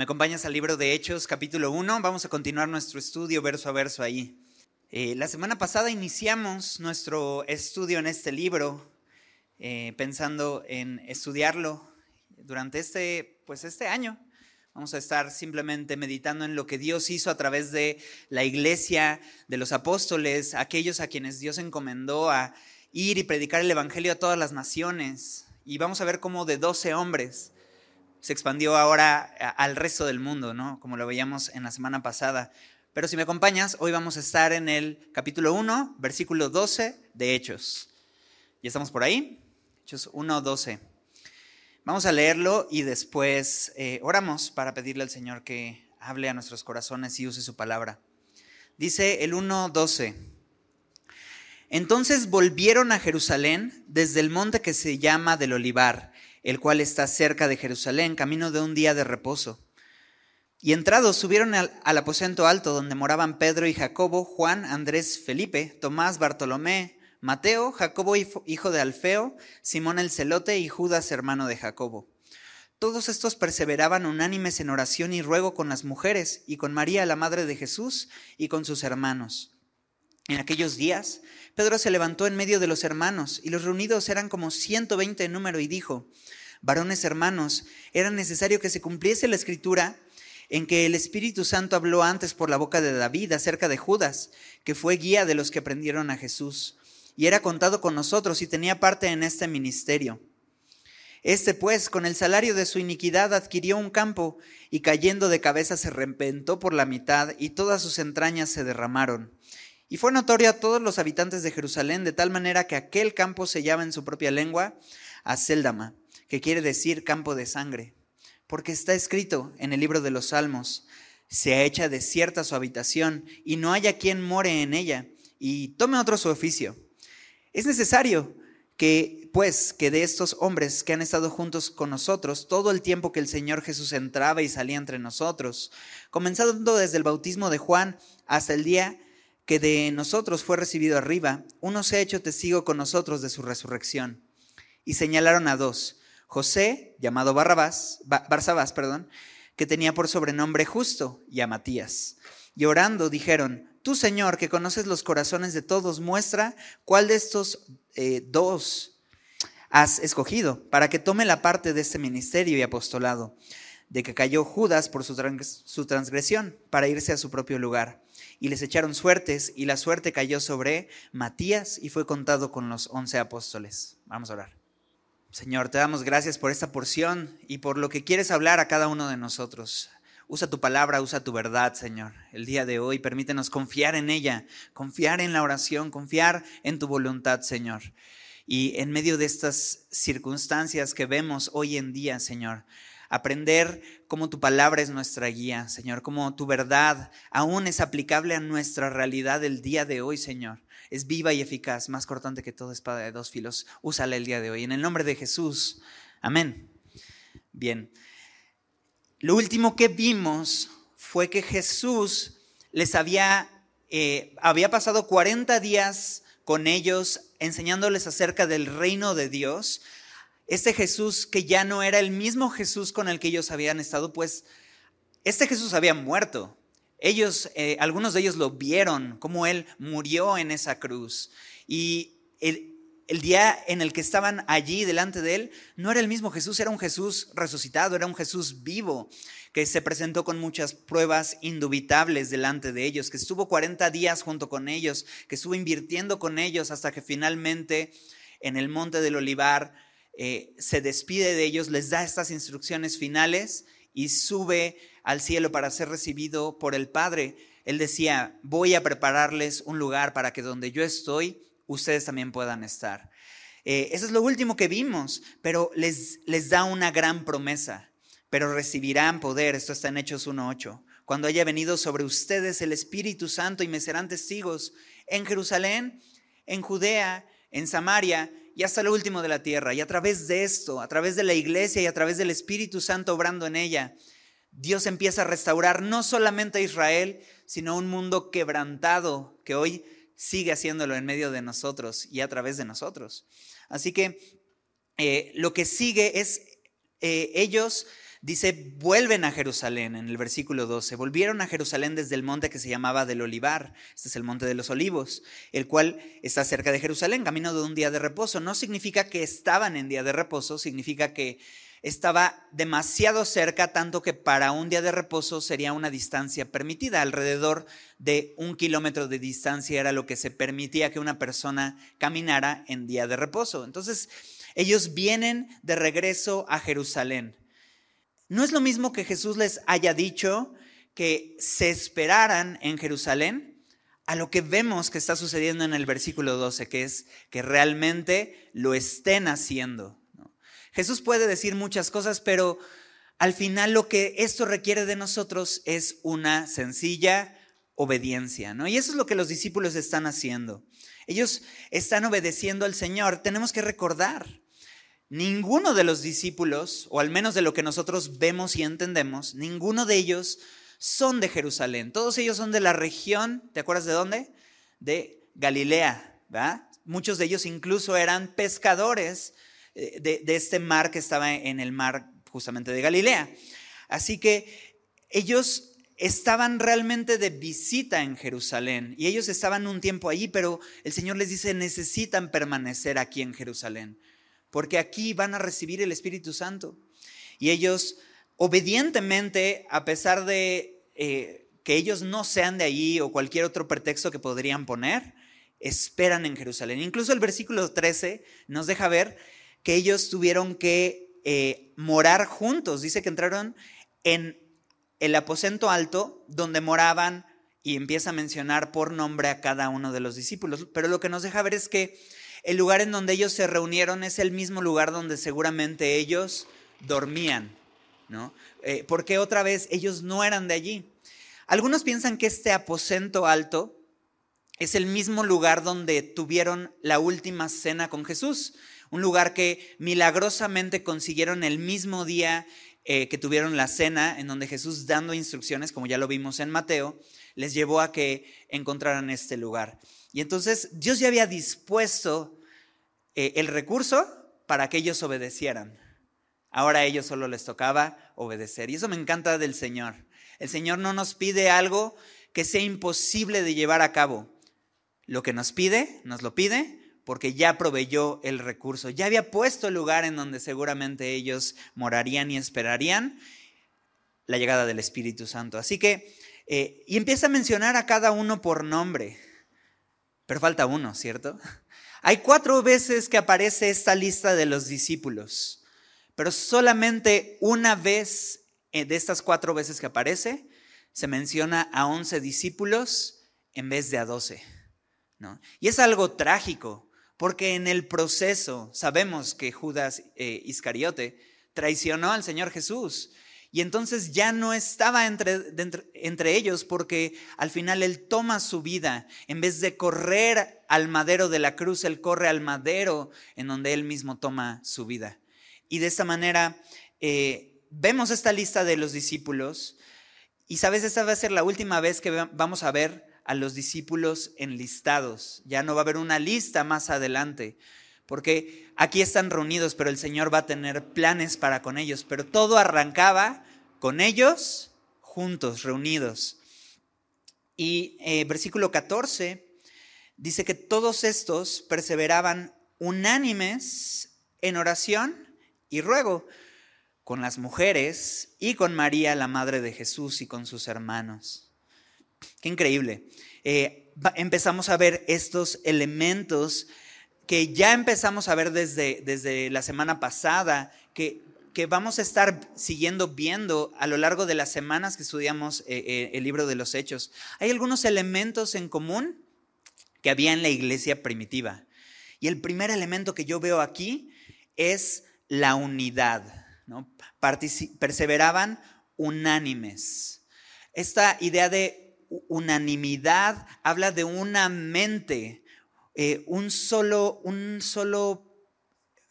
¿Me acompañas al libro de Hechos, capítulo 1? Vamos a continuar nuestro estudio verso a verso ahí. Eh, la semana pasada iniciamos nuestro estudio en este libro, eh, pensando en estudiarlo durante este, pues este año. Vamos a estar simplemente meditando en lo que Dios hizo a través de la iglesia, de los apóstoles, aquellos a quienes Dios encomendó a ir y predicar el Evangelio a todas las naciones. Y vamos a ver cómo de 12 hombres se expandió ahora al resto del mundo, ¿no? Como lo veíamos en la semana pasada. Pero si me acompañas, hoy vamos a estar en el capítulo 1, versículo 12 de Hechos. ¿Ya estamos por ahí? Hechos 1, 12. Vamos a leerlo y después eh, oramos para pedirle al Señor que hable a nuestros corazones y use su palabra. Dice el 1.12. Entonces volvieron a Jerusalén desde el monte que se llama del Olivar, el cual está cerca de Jerusalén, camino de un día de reposo. Y entrados subieron al, aposento alto donde moraban Pedro y Jacobo, Juan, Andrés, Felipe, Tomás, Bartolomé, Mateo, Jacobo hijo de Alfeo, Simón el celote y Judas hermano de Jacobo. Todos estos perseveraban unánimes en oración y ruego con las mujeres y con María la madre de Jesús y con sus hermanos. En aquellos días, Pedro se levantó en medio de los hermanos y los reunidos eran como 120 en número y dijo, varones hermanos, era necesario que se cumpliese la escritura en que el Espíritu Santo habló antes por la boca de David acerca de Judas, que fue guía de los que prendieron a Jesús y era contado con nosotros y tenía parte en este ministerio. Este pues, con el salario de su iniquidad, adquirió un campo y cayendo de cabeza se reventó por la mitad y todas sus entrañas se derramaron. Y fue notorio a todos los habitantes de Jerusalén de tal manera que aquel campo se llama en su propia lengua Aceldama, que quiere decir campo de sangre, porque está escrito en el libro de los Salmos, se ha hecha desierta su habitación y no haya quien more en ella, y tome otro su oficio. Es necesario que, pues, que de estos hombres que han estado juntos con nosotros todo el tiempo que el Señor Jesús entraba y salía entre nosotros, comenzando desde el bautismo de Juan hasta el día que de nosotros fue recibido arriba, uno se ha hecho testigo con nosotros de su resurrección. Y señalaron a dos, José, llamado Barrabás, Barsabás, perdón, que tenía por sobrenombre justo, y a Matías. Y orando dijeron, Tú, Señor, que conoces los corazones de todos, muestra cuál de estos eh, dos has escogido para que tome la parte de este ministerio y apostolado, de que cayó Judas por su, su transgresión para irse a su propio lugar. Y les echaron suertes, y la suerte cayó sobre Matías y fue contado con los once apóstoles. Vamos a orar. Señor, te damos gracias por esta porción y por lo que quieres hablar a cada uno de nosotros. Usa tu palabra, usa tu verdad, Señor. El día de hoy permítenos confiar en ella, confiar en la oración, confiar en tu voluntad, Señor. Y en medio de estas circunstancias que vemos hoy en día, Señor, aprender cómo tu palabra es nuestra guía, Señor, cómo tu verdad aún es aplicable a nuestra realidad el día de hoy, Señor. Es viva y eficaz, más cortante que toda espada de dos filos. Úsala el día de hoy. En el nombre de Jesús. Amén. Bien. Lo último que vimos fue que Jesús les había, eh, había pasado 40 días con ellos enseñándoles acerca del reino de Dios. Este Jesús que ya no era el mismo Jesús con el que ellos habían estado, pues este Jesús había muerto. Ellos, eh, algunos de ellos lo vieron, como él murió en esa cruz. Y el, el día en el que estaban allí delante de él, no era el mismo Jesús, era un Jesús resucitado, era un Jesús vivo, que se presentó con muchas pruebas indubitables delante de ellos, que estuvo 40 días junto con ellos, que estuvo invirtiendo con ellos hasta que finalmente en el monte del olivar eh, se despide de ellos, les da estas instrucciones finales y sube al cielo para ser recibido por el Padre. Él decía, voy a prepararles un lugar para que donde yo estoy, ustedes también puedan estar. Eh, eso es lo último que vimos, pero les, les da una gran promesa. Pero recibirán poder, esto está en Hechos 1.8, cuando haya venido sobre ustedes el Espíritu Santo y me serán testigos en Jerusalén, en Judea, en Samaria y hasta lo último de la tierra. Y a través de esto, a través de la iglesia y a través del Espíritu Santo obrando en ella, Dios empieza a restaurar no solamente a Israel, sino un mundo quebrantado que hoy sigue haciéndolo en medio de nosotros y a través de nosotros. Así que eh, lo que sigue es eh, ellos dice, vuelven a Jerusalén en el versículo 12. Volvieron a Jerusalén desde el monte que se llamaba del Olivar. Este es el monte de los olivos, el cual está cerca de Jerusalén, camino de un día de reposo. No significa que estaban en día de reposo, significa que estaba demasiado cerca, tanto que para un día de reposo sería una distancia permitida. Alrededor de un kilómetro de distancia era lo que se permitía que una persona caminara en día de reposo. Entonces, ellos vienen de regreso a Jerusalén. No es lo mismo que Jesús les haya dicho que se esperaran en Jerusalén a lo que vemos que está sucediendo en el versículo 12, que es que realmente lo estén haciendo. Jesús puede decir muchas cosas, pero al final lo que esto requiere de nosotros es una sencilla obediencia, ¿no? Y eso es lo que los discípulos están haciendo. Ellos están obedeciendo al Señor. Tenemos que recordar, ninguno de los discípulos, o al menos de lo que nosotros vemos y entendemos, ninguno de ellos son de Jerusalén. Todos ellos son de la región, ¿te acuerdas de dónde? De Galilea, ¿verdad? Muchos de ellos incluso eran pescadores eh, de, este mar que estaba en el mar justamente de Galilea. Así que ellos estaban realmente de visita en Jerusalén y ellos estaban un tiempo allí, pero el Señor les dice, necesitan permanecer aquí en Jerusalén, porque aquí van a recibir el Espíritu Santo. Y ellos, obedientemente, a pesar de eh, que ellos no sean de allí o cualquier otro pretexto que podrían poner, esperan en Jerusalén. Incluso el versículo 13 nos deja ver que ellos tuvieron que eh, morar juntos. Dice que entraron en el aposento alto donde moraban y empieza a mencionar por nombre a cada uno de los discípulos. Pero lo que nos deja ver es que el lugar en donde ellos se reunieron es el mismo lugar donde seguramente ellos dormían, ¿no? Eh, porque otra vez ellos no eran de allí. Algunos piensan que este aposento alto es el mismo lugar donde tuvieron la última cena con Jesús un lugar que milagrosamente consiguieron el mismo día eh, que tuvieron la cena, en donde Jesús dando instrucciones, como ya lo vimos en Mateo, les llevó a que encontraran este lugar. Y entonces Dios ya había dispuesto eh, el recurso para que ellos obedecieran. Ahora a ellos solo les tocaba obedecer. Y eso me encanta del Señor. El Señor no nos pide algo que sea imposible de llevar a cabo. Lo que nos pide, nos lo pide porque ya proveyó el recurso, ya había puesto el lugar en donde seguramente ellos morarían y esperarían la llegada del Espíritu Santo. Así que, eh, y empieza a mencionar a cada uno por nombre, pero falta uno, ¿cierto? Hay cuatro veces que aparece esta lista de los discípulos, pero solamente una vez eh, de estas cuatro veces que aparece, se menciona a once discípulos en vez de a doce. ¿no? Y es algo trágico, porque en el proceso sabemos que Judas eh, Iscariote traicionó al Señor Jesús. Y entonces ya no estaba entre, entre, ellos porque al final Él toma su vida. En vez de correr al madero de la cruz, Él corre al madero en donde Él mismo toma su vida. Y de esta manera eh, vemos esta lista de los discípulos. Y sabes, esta va a ser la última vez que vamos a ver a los discípulos enlistados. Ya no va a haber una lista más adelante, porque aquí están reunidos, pero el Señor va a tener planes para con ellos. Pero todo arrancaba con ellos juntos, reunidos. Y eh, versículo 14 dice que todos estos perseveraban unánimes en oración y ruego con las mujeres y con María, la madre de Jesús, y con sus hermanos. Qué increíble. Eh, empezamos a ver estos elementos que ya empezamos a ver desde, desde la semana pasada, que, que, vamos a estar siguiendo viendo a lo largo de las semanas que estudiamos eh, eh, el libro de los Hechos. Hay algunos elementos en común que había en la iglesia primitiva. Y el primer elemento que yo veo aquí es la unidad. ¿no? perseveraban unánimes. Esta idea de unanimidad, habla de una mente, eh, un, solo, un solo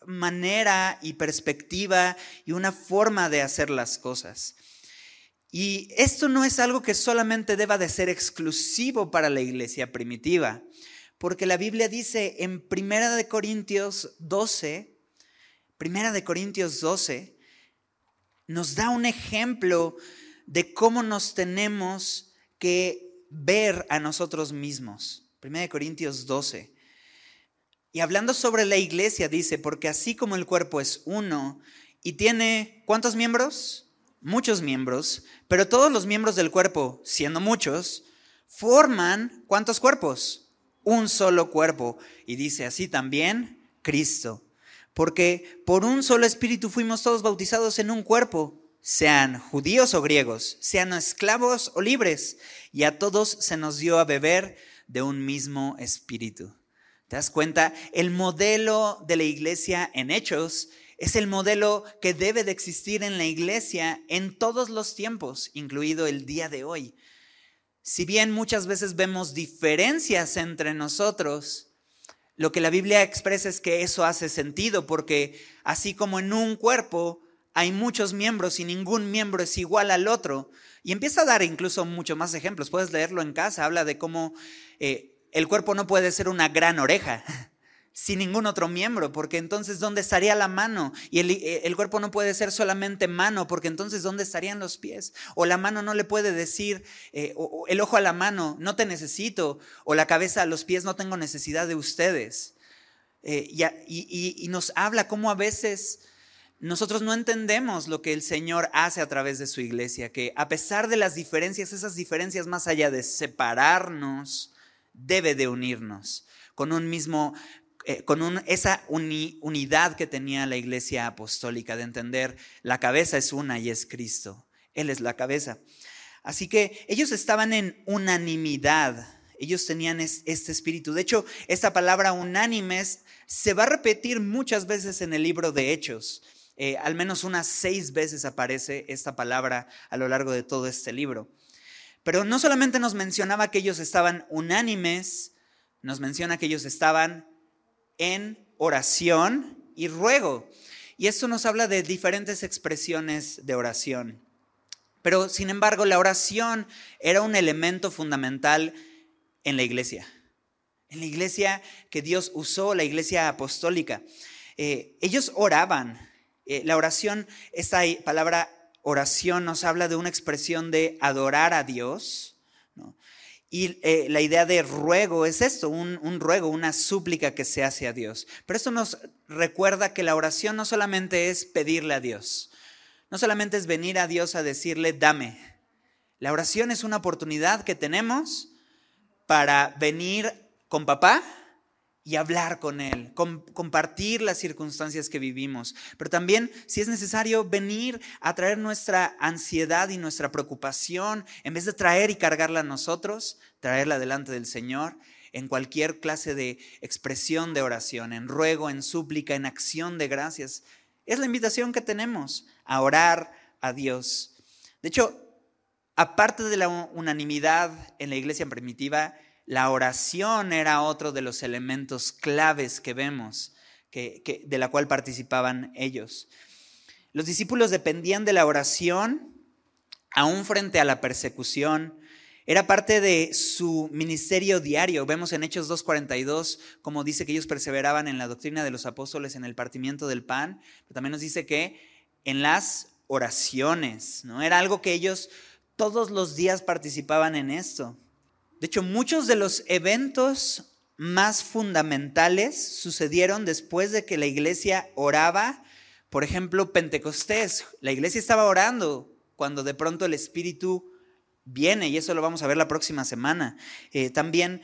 manera y perspectiva y una forma de hacer las cosas. Y esto no es algo que solamente deba de ser exclusivo para la iglesia primitiva, porque la Biblia dice en Primera de Corintios 12, Primera de Corintios 12, nos da un ejemplo de cómo nos tenemos que ver a nosotros mismos. 1 Corintios 12. Y hablando sobre la iglesia, dice, porque así como el cuerpo es uno y tiene, ¿cuántos miembros? Muchos miembros, pero todos los miembros del cuerpo, siendo muchos, forman, ¿cuántos cuerpos? Un solo cuerpo. Y dice así también Cristo. Porque por un solo espíritu fuimos todos bautizados en un cuerpo, sean judíos o griegos, sean esclavos o libres, y a todos se nos dio a beber de un mismo espíritu. ¿Te das cuenta? El modelo de la iglesia en hechos es el modelo que debe de existir en la iglesia en todos los tiempos, incluido el día de hoy. Si bien muchas veces vemos diferencias entre nosotros, lo que la Biblia expresa es que eso hace sentido, porque así como en un cuerpo hay muchos miembros y ningún miembro es igual al otro, y empieza a dar incluso mucho más ejemplos, puedes leerlo en casa, habla de cómo eh, el cuerpo no puede ser una gran oreja sin ningún otro miembro, porque entonces ¿dónde estaría la mano? Y eh, el, cuerpo no puede ser solamente mano, porque entonces ¿dónde estarían los pies? O la mano no le puede decir, eh, el ojo a la mano, no te necesito, o la cabeza a los pies, no tengo necesidad de ustedes. y, y nos habla cómo a veces nosotros no entendemos lo que el Señor hace a través de su iglesia, que a pesar de las diferencias, esas diferencias más allá de separarnos, debe de unirnos con un mismo, eh, con esa unidad que tenía la iglesia apostólica, de entender la cabeza es una y es Cristo. Él es la cabeza. Así que ellos estaban en unanimidad. Ellos tenían este espíritu. De hecho, esta palabra unánimes se va a repetir muchas veces en el libro de Hechos. Eh, al menos unas seis veces aparece esta palabra a lo largo de todo este libro. Pero no solamente nos mencionaba que ellos estaban unánimes, nos menciona que ellos estaban en oración y ruego. Y esto nos habla de diferentes expresiones de oración. Pero sin embargo, la oración era un elemento fundamental en la iglesia. En la iglesia que Dios usó, la iglesia apostólica. Eh, ellos oraban. Eh, la oración, esta palabra oración nos habla de una expresión de adorar a Dios. Y eh, la idea de ruego es esto, un, un, ruego, una súplica que se hace a Dios. Pero esto nos recuerda que la oración no solamente es pedirle a Dios, no solamente es venir a Dios a decirle, dame. La oración es una oportunidad que tenemos para venir con papá y hablar con Él, compartir las circunstancias que vivimos, pero también, si es necesario, venir a traer nuestra ansiedad y nuestra preocupación, en vez de traer y cargarla a nosotros, traerla delante del Señor en cualquier clase de expresión de oración, en ruego, en súplica, en acción de gracias. Es la invitación que tenemos a orar a Dios. De hecho, aparte de la unanimidad en la iglesia primitiva, la oración era otro de los elementos claves que vemos, que, de la cual participaban ellos. Los discípulos dependían de la oración aún frente a la persecución. Era parte de su ministerio diario. Vemos en Hechos 2.42 como dice que ellos perseveraban en la doctrina de los apóstoles, en el partimiento del pan, pero también nos dice que en las oraciones, ¿no? Era algo que ellos todos los días participaban en esto. De hecho, muchos de los eventos más fundamentales sucedieron después de que la iglesia oraba. Por ejemplo, Pentecostés. La iglesia estaba orando cuando de pronto el Espíritu viene, y eso lo vamos a ver la próxima semana. Eh, también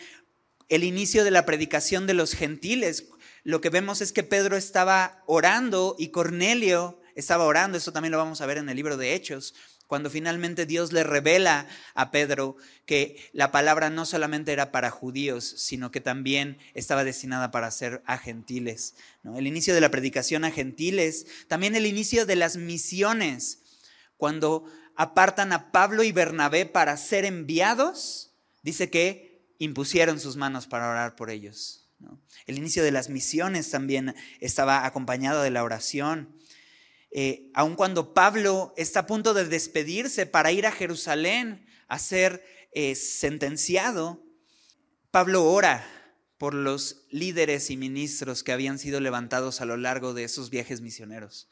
el inicio de la predicación de los gentiles. Lo que vemos es que Pedro estaba orando y Cornelio estaba orando. Eso también lo vamos a ver en el libro de Hechos cuando finalmente Dios le revela a Pedro que la palabra no solamente era para judíos, sino que también estaba destinada para ser a gentiles. El inicio de la predicación a gentiles, también el inicio de las misiones, cuando apartan a Pablo y Bernabé para ser enviados, dice que impusieron sus manos para orar por ellos. El inicio de las misiones también estaba acompañado de la oración. Eh, aun cuando Pablo está a punto de despedirse para ir a Jerusalén a ser eh, sentenciado, Pablo ora por los líderes y ministros que habían sido levantados a lo largo de esos viajes misioneros.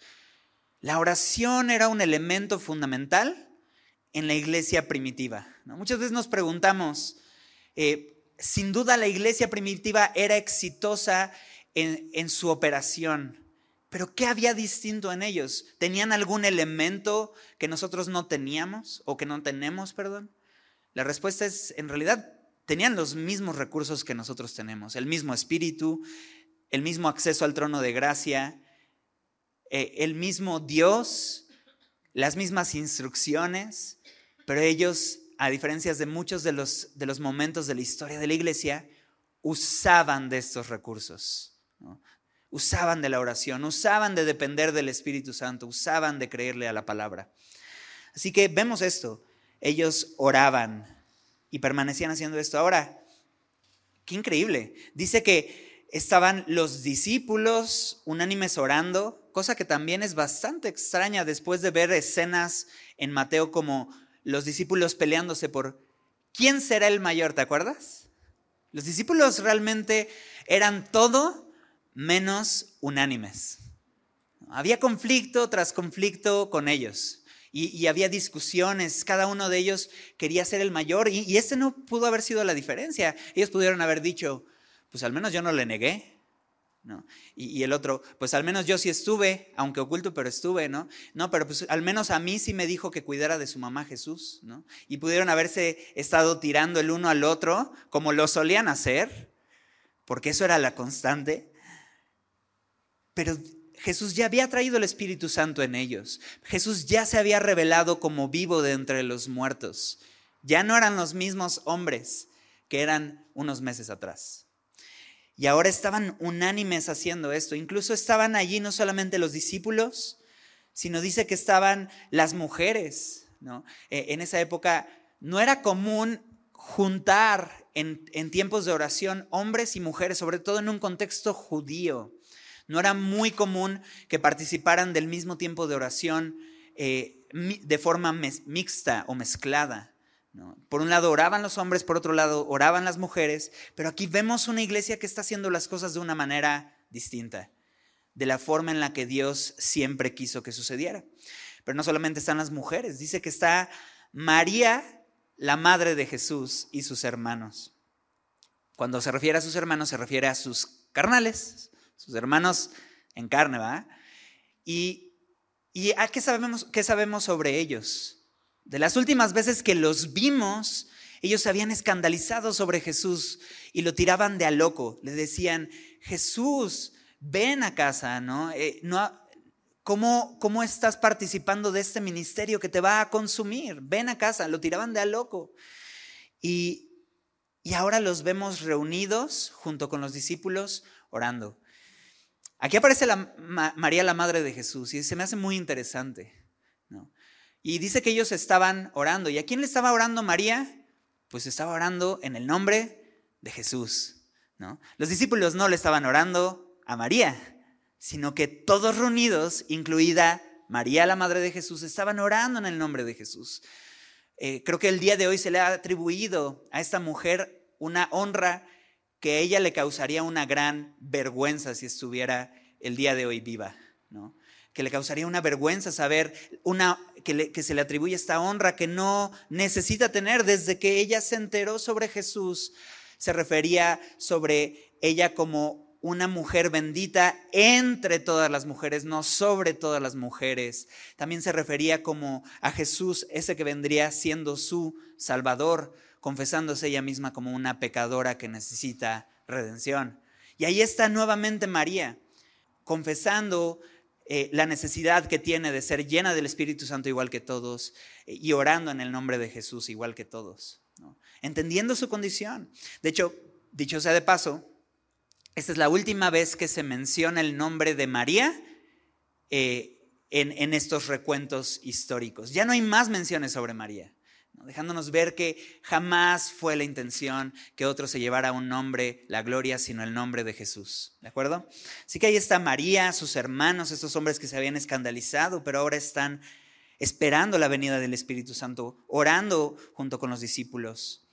La oración era un elemento fundamental en la iglesia primitiva. Muchas veces nos preguntamos, eh, sin duda la iglesia primitiva era exitosa en, en su operación, pero ¿qué había distinto en ellos? ¿Tenían algún elemento que nosotros no teníamos o que no tenemos, perdón? La respuesta es, en realidad, tenían los mismos recursos que nosotros tenemos, el mismo espíritu, el mismo acceso al trono de gracia, eh, el mismo Dios, las mismas instrucciones, pero ellos, a diferencia de muchos de los, de los momentos de la historia de la iglesia, usaban de estos recursos. Usaban de la oración, usaban de depender del Espíritu Santo, usaban de creerle a la palabra. Así que vemos esto. Ellos oraban y permanecían haciendo esto. Ahora, qué increíble. Dice que estaban los discípulos unánimes orando, cosa que también es bastante extraña después de ver escenas en Mateo como los discípulos peleándose por quién será el mayor, ¿te acuerdas? Los discípulos realmente eran todo menos unánimes. Había conflicto tras conflicto con ellos. Y, había discusiones, cada uno de ellos quería ser el mayor y, y este no pudo haber sido la diferencia. Ellos pudieron haber dicho, pues al menos yo no le negué, ¿no? Y, el otro, pues al menos yo sí estuve, aunque oculto, pero estuve, ¿no? No, pero pues al menos a mí sí me dijo que cuidara de su mamá Jesús, ¿no? Y pudieron haberse estado tirando el uno al otro, como lo solían hacer, porque eso era la constante. Pero Jesús ya había traído el Espíritu Santo en ellos. Jesús ya se había revelado como vivo de entre los muertos. Ya no eran los mismos hombres que eran unos meses atrás. Y ahora estaban unánimes haciendo esto. Incluso estaban allí no solamente los discípulos, sino dice que estaban las mujeres. ¿no? E, en esa época no era común juntar en, tiempos de oración hombres y mujeres, sobre todo en un contexto judío. No era muy común que participaran del mismo tiempo de oración eh, de forma mixta o mezclada. Por un lado oraban los hombres, por otro lado oraban las mujeres, pero aquí vemos una iglesia que está haciendo las cosas de una manera distinta, de la forma en la que Dios siempre quiso que sucediera. Pero no solamente están las mujeres, dice que está María, la madre de Jesús, y sus hermanos. Cuando se refiere a sus hermanos, se refiere a sus carnales, sus hermanos en carne, ¿va? ¿Y, y a qué sabemos, qué sabemos sobre ellos? De las últimas veces que los vimos, ellos se habían escandalizado sobre Jesús y lo tiraban de a loco. Le decían, Jesús, ven a casa, ¿no? Eh, no ¿cómo, ¿Cómo estás participando de este ministerio que te va a consumir? Ven a casa, lo tiraban de a loco. Y, y ahora los vemos reunidos junto con los discípulos orando. Aquí aparece la, María, la madre de Jesús, y se me hace muy interesante. ¿no? Y dice que ellos estaban orando. ¿Y a quién le estaba orando María? Pues estaba orando en el nombre de Jesús. ¿no? Los discípulos no le estaban orando a María, sino que todos reunidos, incluida María, la madre de Jesús, estaban orando en el nombre de Jesús. Eh, creo que el día de hoy se le ha atribuido a esta mujer una honra que ella le causaría una gran vergüenza si estuviera el día de hoy viva. ¿no? que le causaría una vergüenza saber una, que, que se le atribuye esta honra que no necesita tener desde que ella se enteró sobre Jesús. Se refería sobre ella como una mujer bendita entre todas las mujeres, no sobre todas las mujeres. También se refería como a Jesús, ese que vendría siendo su Salvador, confesándose ella misma como una pecadora que necesita redención. Y ahí está nuevamente María, confesando eh, la necesidad que tiene de ser llena del Espíritu Santo igual que todos eh, y orando en el nombre de Jesús igual que todos, entendiendo su condición. De hecho, dicho sea de paso, esta es la última vez que se menciona el nombre de María eh, en estos recuentos históricos. Ya no hay más menciones sobre María dejándonos ver que jamás fue la intención que otro se llevara un nombre, la gloria, sino el nombre de Jesús. ¿De acuerdo? Así que ahí está María, sus hermanos, estos hombres que se habían escandalizado, pero ahora están esperando la venida del Espíritu Santo, orando junto con los discípulos.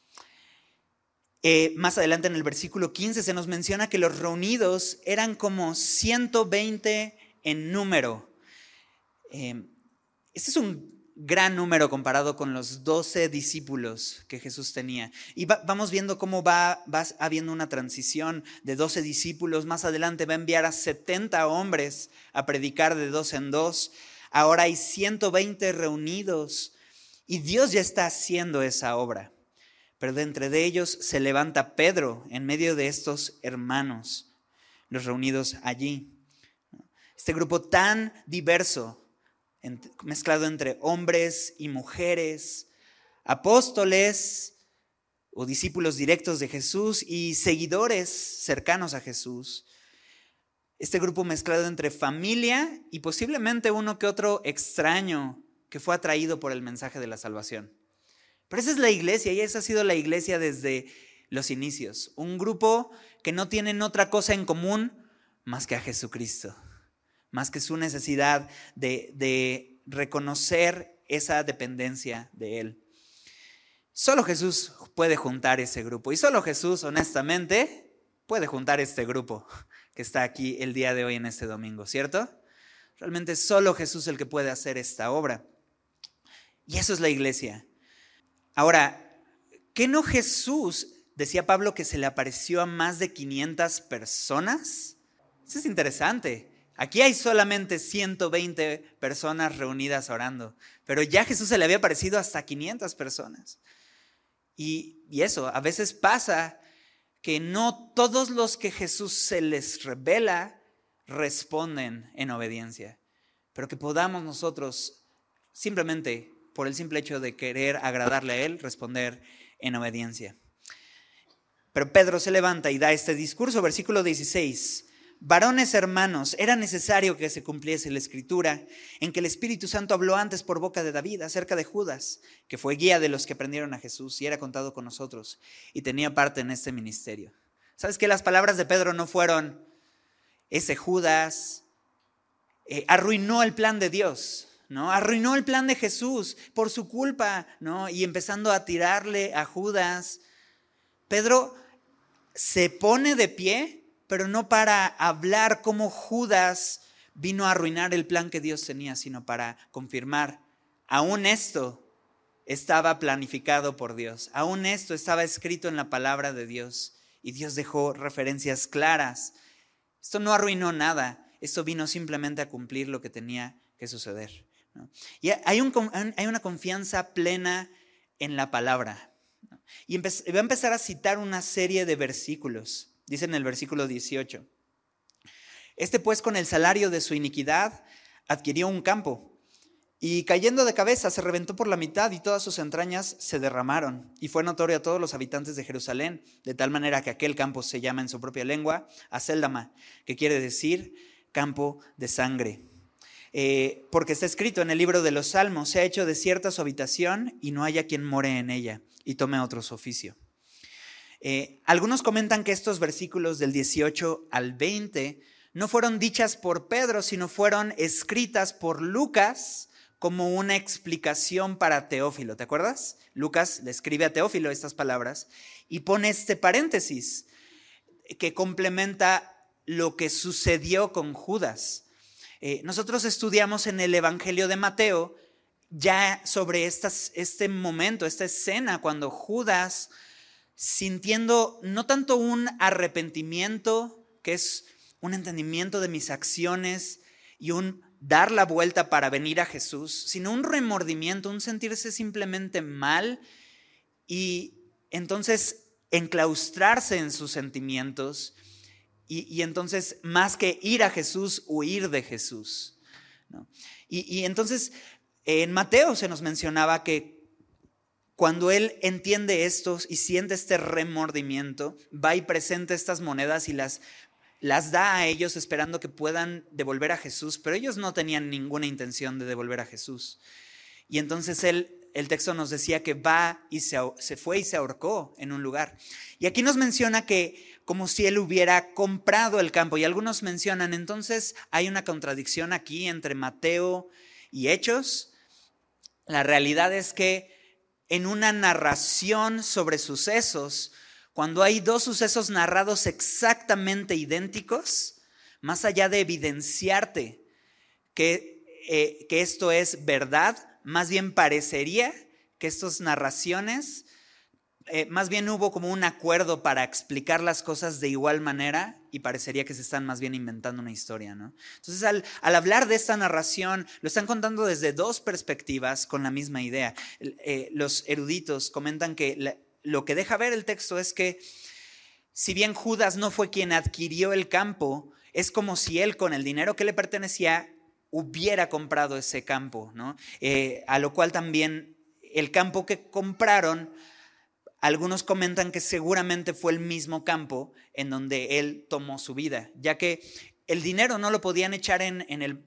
Eh, más adelante en el versículo 15 se nos menciona que los reunidos eran como 120 en número. Eh, este es un gran número comparado con los doce discípulos que Jesús tenía. Y vamos viendo cómo va, habiendo una transición de doce discípulos. Más adelante va a enviar a 70 hombres a predicar de dos en dos. Ahora hay 120 reunidos y Dios ya está haciendo esa obra. Pero de entre de ellos se levanta Pedro en medio de estos hermanos, los reunidos allí. Este grupo tan diverso, mezclado entre hombres y mujeres, apóstoles o discípulos directos de Jesús y seguidores cercanos a Jesús. Este grupo mezclado entre familia y posiblemente uno que otro extraño que fue atraído por el mensaje de la salvación. Pero esa es la iglesia y esa ha sido la iglesia desde los inicios. Un grupo que no tienen otra cosa en común más que a Jesucristo más que su necesidad de, reconocer esa dependencia de Él. Solo Jesús puede juntar ese grupo y solo Jesús, honestamente, puede juntar este grupo que está aquí el día de hoy en este domingo, ¿cierto? Realmente solo Jesús es el que puede hacer esta obra. Y eso es la iglesia. Ahora, ¿qué no Jesús, decía Pablo, que se le apareció a más de 500 personas? Eso es interesante. Aquí hay solamente 120 personas reunidas orando, pero ya Jesús se le había aparecido hasta 500 personas. Y, y, eso, a veces pasa que no todos los que Jesús se les revela responden en obediencia, pero que podamos nosotros simplemente, por el simple hecho de querer agradarle a Él, responder en obediencia. Pero Pedro se levanta y da este discurso, versículo 16. Varones hermanos, era necesario que se cumpliese la escritura en que el Espíritu Santo habló antes por boca de David acerca de Judas, que fue guía de los que prendieron a Jesús y era contado con nosotros y tenía parte en este ministerio. ¿Sabes que las palabras de Pedro no fueron, ese Judas eh, arruinó el plan de Dios, ¿no? Arruinó el plan de Jesús por su culpa, ¿no? Y empezando a tirarle a Judas. Pedro se pone de pie pero no para hablar cómo Judas vino a arruinar el plan que Dios tenía, sino para confirmar, aún esto estaba planificado por Dios, aún esto estaba escrito en la palabra de Dios y Dios dejó referencias claras. Esto no arruinó nada, esto vino simplemente a cumplir lo que tenía que suceder. Y hay, hay, una confianza plena en la palabra. Y va a empezar a citar una serie de versículos Dice en el versículo 18. Este pues con el salario de su iniquidad adquirió un campo y cayendo de cabeza se reventó por la mitad y todas sus entrañas se derramaron. Y fue notorio a todos los habitantes de Jerusalén, de tal manera que aquel campo se llama en su propia lengua Aceldama, que quiere decir campo de sangre. Eh, porque está escrito en el libro de los Salmos, se ha hecho desierta su habitación y no haya quien more en ella y tome otro su oficio. Eh, algunos comentan que estos versículos del 18 al 20 no fueron dichas por Pedro, sino fueron escritas por Lucas como una explicación para Teófilo. ¿Te acuerdas? Lucas le escribe a Teófilo estas palabras y pone este paréntesis que complementa lo que sucedió con Judas. Eh, nosotros estudiamos en el Evangelio de Mateo ya sobre este momento, esta escena, cuando Judas sintiendo no tanto un arrepentimiento, que es un entendimiento de mis acciones y un dar la vuelta para venir a Jesús, sino un remordimiento, un sentirse simplemente mal y entonces enclaustrarse en sus sentimientos y, entonces más que ir a Jesús, huir de Jesús. Y, y entonces en Mateo se nos mencionaba que cuando él entiende esto y siente este remordimiento, va y presenta estas monedas y las, las da a ellos esperando que puedan devolver a Jesús, pero ellos no tenían ninguna intención de devolver a Jesús. Y entonces él, el texto nos decía que va y se, se fue y se ahorcó en un lugar. Y aquí nos menciona que como si él hubiera comprado el campo. Y algunos mencionan, entonces hay una contradicción aquí entre Mateo y Hechos. La realidad es que en una narración sobre sucesos, cuando hay dos sucesos narrados exactamente idénticos, más allá de evidenciarte que eh, que esto es verdad, más bien parecería que estas narraciones, eh, más bien hubo como un acuerdo para explicar las cosas de igual manera y parecería que se están más bien inventando una historia, ¿no? Entonces, al, hablar de esta narración, lo están contando desde dos perspectivas con la misma idea. Eh, los eruditos comentan que lo que deja ver el texto es que si bien Judas no fue quien adquirió el campo, es como si él con el dinero que le pertenecía hubiera comprado ese campo, ¿no? Eh, a lo cual también el campo que compraron, algunos comentan que seguramente fue el mismo campo en donde él tomó su vida, ya que el dinero no lo podían echar en, el,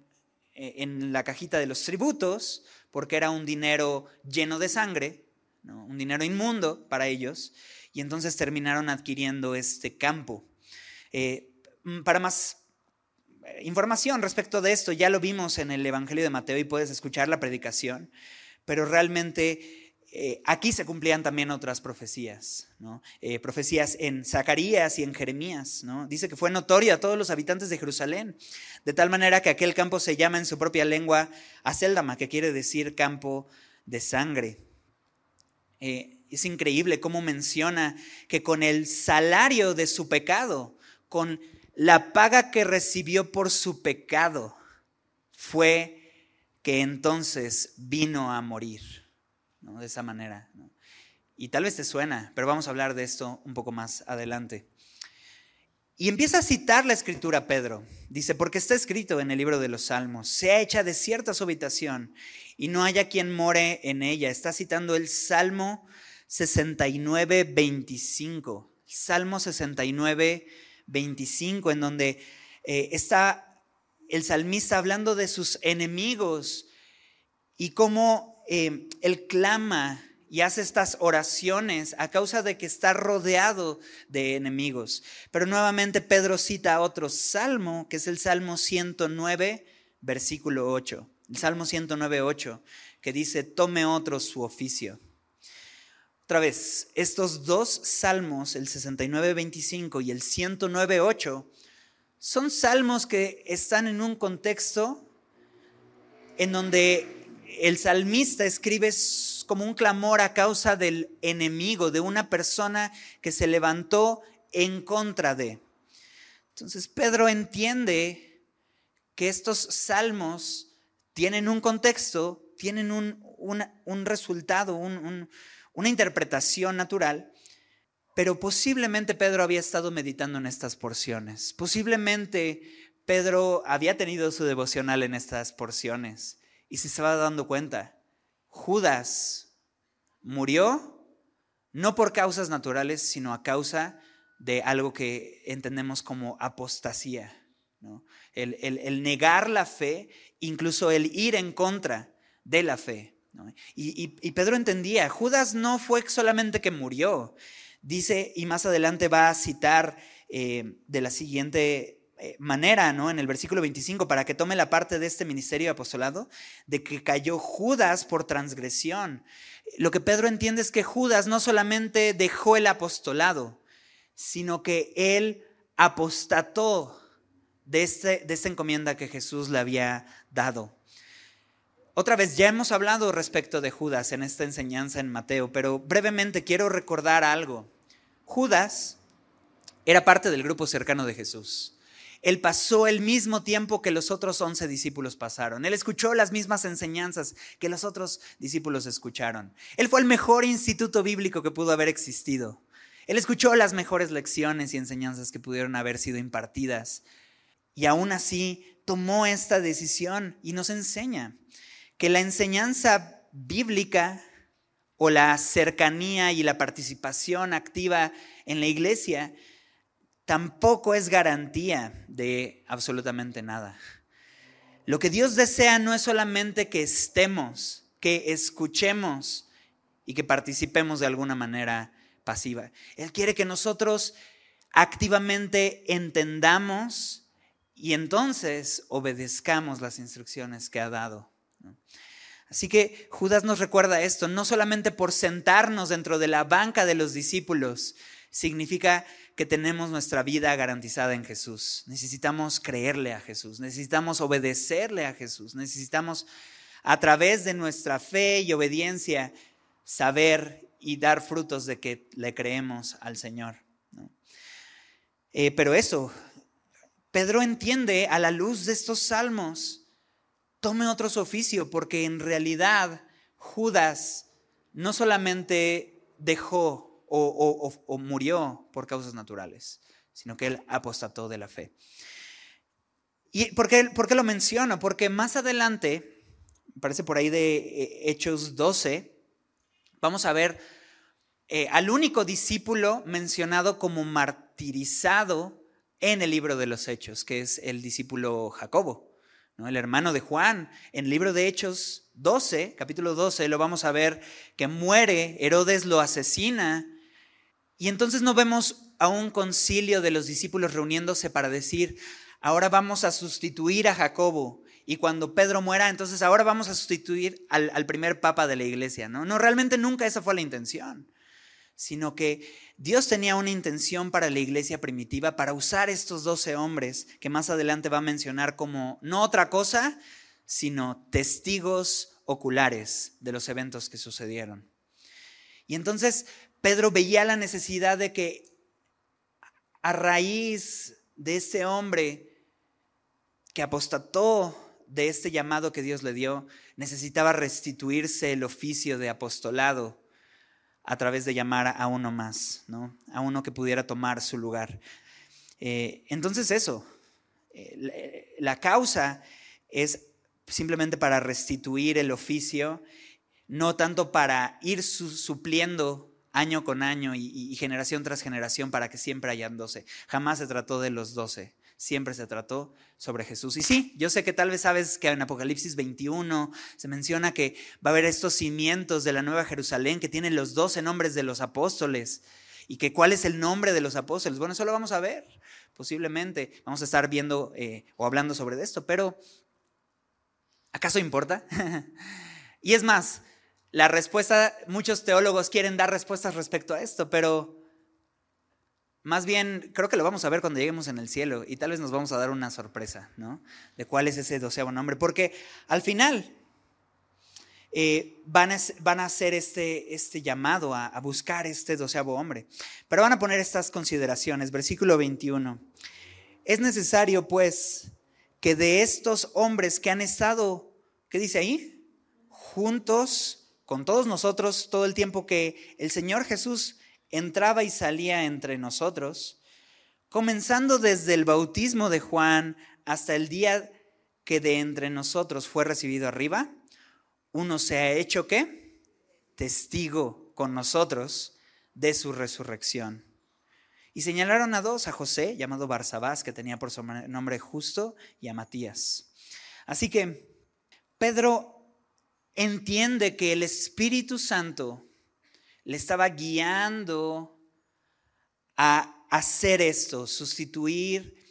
eh, en la cajita de los tributos, porque era un dinero lleno de sangre, un dinero inmundo para ellos, y entonces terminaron adquiriendo este campo. Eh, para más información respecto de esto. Ya lo vimos en el Evangelio de Mateo y puedes escuchar la predicación, pero realmente eh, aquí se cumplían también otras profecías, eh, profecías en Zacarías y en Jeremías. ¿no? Dice que fue notorio a todos los habitantes de Jerusalén, de tal manera que aquel campo se llama en su propia lengua Aceldama, que quiere decir campo de sangre. Eh, es increíble cómo menciona que con el salario de su pecado, con la paga que recibió por su pecado fue que entonces vino a morir, de esa manera. Y tal vez te suena, pero vamos a hablar de esto un poco más adelante. Y empieza a citar la escritura Pedro. Dice, porque está escrito en el libro de los Salmos, sea hecha desierta su habitación y no haya quien more en ella. Está citando el Salmo 69, 25. Salmo 69, 25, en donde eh, está el salmista hablando de sus enemigos y cómo eh, él clama y hace estas oraciones a causa de que está rodeado de enemigos. Pero nuevamente Pedro cita otro salmo, que es el Salmo 109, versículo 8. El Salmo 109, 8, que dice, tome otro su oficio. Otra vez, estos dos salmos, el 69.25 y el 109.8, son salmos que están en un contexto en donde el salmista escribe como un clamor a causa del enemigo, de una persona que se levantó en contra de. Entonces Pedro entiende que estos salmos tienen un contexto, tienen un, un resultado, un, una interpretación natural, pero posiblemente Pedro había estado meditando en estas porciones. Posiblemente Pedro había tenido su devocional en estas porciones y se estaba dando cuenta. Judas murió no por causas naturales, sino a causa de algo que entendemos como apostasía. El, el negar la fe, incluso el ir en contra de la fe. Y, Pedro entendía, Judas no fue solamente que murió, dice, y más adelante va a citar eh, de la siguiente manera, ¿no? En el versículo 25, para que tome la parte de este ministerio apostolado, de que cayó Judas por transgresión. Lo que Pedro entiende es que Judas no solamente dejó el apostolado, sino que él apostató de, este, de esta encomienda que Jesús le había dado. Otra vez, ya hemos hablado respecto de Judas en esta enseñanza en Mateo, pero brevemente quiero recordar algo. Judas era parte del grupo cercano de Jesús. Él pasó el mismo tiempo que los otros once discípulos pasaron. Él escuchó las mismas enseñanzas que los otros discípulos escucharon. Él fue el mejor instituto bíblico que pudo haber existido. Él escuchó las mejores lecciones y enseñanzas que pudieron haber sido impartidas. Y aún así tomó esta decisión y nos enseña que la enseñanza bíblica o la cercanía y la participación activa en la iglesia tampoco es garantía de absolutamente nada. Lo que Dios desea no es solamente que estemos, que escuchemos y que participemos de alguna manera pasiva. Él quiere que nosotros activamente entendamos y entonces obedezcamos las instrucciones que ha dado. Así que Judas nos recuerda esto, no solamente por sentarnos dentro de la banca de los discípulos, significa que tenemos nuestra vida garantizada en Jesús. Necesitamos creerle a Jesús, necesitamos obedecerle a Jesús, necesitamos a través de nuestra fe y obediencia saber y dar frutos de que le creemos al Señor. Eh, pero eso, Pedro entiende a la luz de estos salmos, tome otro oficio, porque en realidad Judas no solamente dejó o, murió por causas naturales, sino que él apostató de la fe. ¿Y por qué, lo menciono? Porque más adelante, parece por ahí de eh, Hechos 12, vamos a ver eh, al único discípulo mencionado como martirizado en el libro de los Hechos, que es el discípulo Jacobo, ¿no? el hermano de Juan. En el libro de Hechos 12, capítulo 12, lo vamos a ver que muere, Herodes lo asesina y entonces no vemos a un concilio de los discípulos reuniéndose para decir, ahora vamos a sustituir a Jacobo. Y cuando Pedro muera, entonces ahora vamos a sustituir al, primer papa de la iglesia. ¿no? no, realmente nunca esa fue la intención, sino que Dios tenía una intención para la iglesia primitiva, para usar estos doce hombres, que más adelante va a mencionar como no otra cosa, sino testigos oculares de los eventos que sucedieron. Y entonces Pedro veía la necesidad de que a raíz de este hombre que apostató de este llamado que Dios le dio, necesitaba restituirse el oficio de apostolado a través de llamar a uno más, ¿no? a uno que pudiera tomar su lugar. Eh, entonces eso, eh, la causa es simplemente para restituir el oficio, no tanto para ir supliendo año con año y, generación tras generación para que siempre hayan doce. Jamás se trató de los doce, siempre se trató sobre Jesús. Y sí, yo sé que tal vez sabes que en Apocalipsis 21 se menciona que va a haber estos cimientos de la Nueva Jerusalén que tienen los doce nombres de los apóstoles y que cuál es el nombre de los apóstoles. Bueno, eso lo vamos a ver, posiblemente. Vamos a estar viendo eh, o hablando sobre esto, pero ¿acaso importa? y es más, la respuesta, muchos teólogos quieren dar respuestas respecto a esto, pero más bien creo que lo vamos a ver cuando lleguemos en el cielo y tal vez nos vamos a dar una sorpresa, ¿no? De cuál es ese doceavo nombre, porque al final eh, van, a, van, a, hacer este, este llamado a, a, buscar este doceavo hombre. Pero van a poner estas consideraciones. Versículo 21. Es necesario, pues, que de estos hombres que han estado, ¿qué dice ahí? Juntos con todos nosotros todo el tiempo que el Señor Jesús entraba y salía entre nosotros, comenzando desde el bautismo de Juan hasta el día que de entre nosotros fue recibido arriba, uno se ha hecho qué? Testigo con nosotros de su resurrección. Y señalaron a dos, a José, llamado Barsabás, que tenía por su nombre justo, y a Matías. Así que Pedro entiende que el Espíritu Santo le estaba guiando a hacer esto, sustituir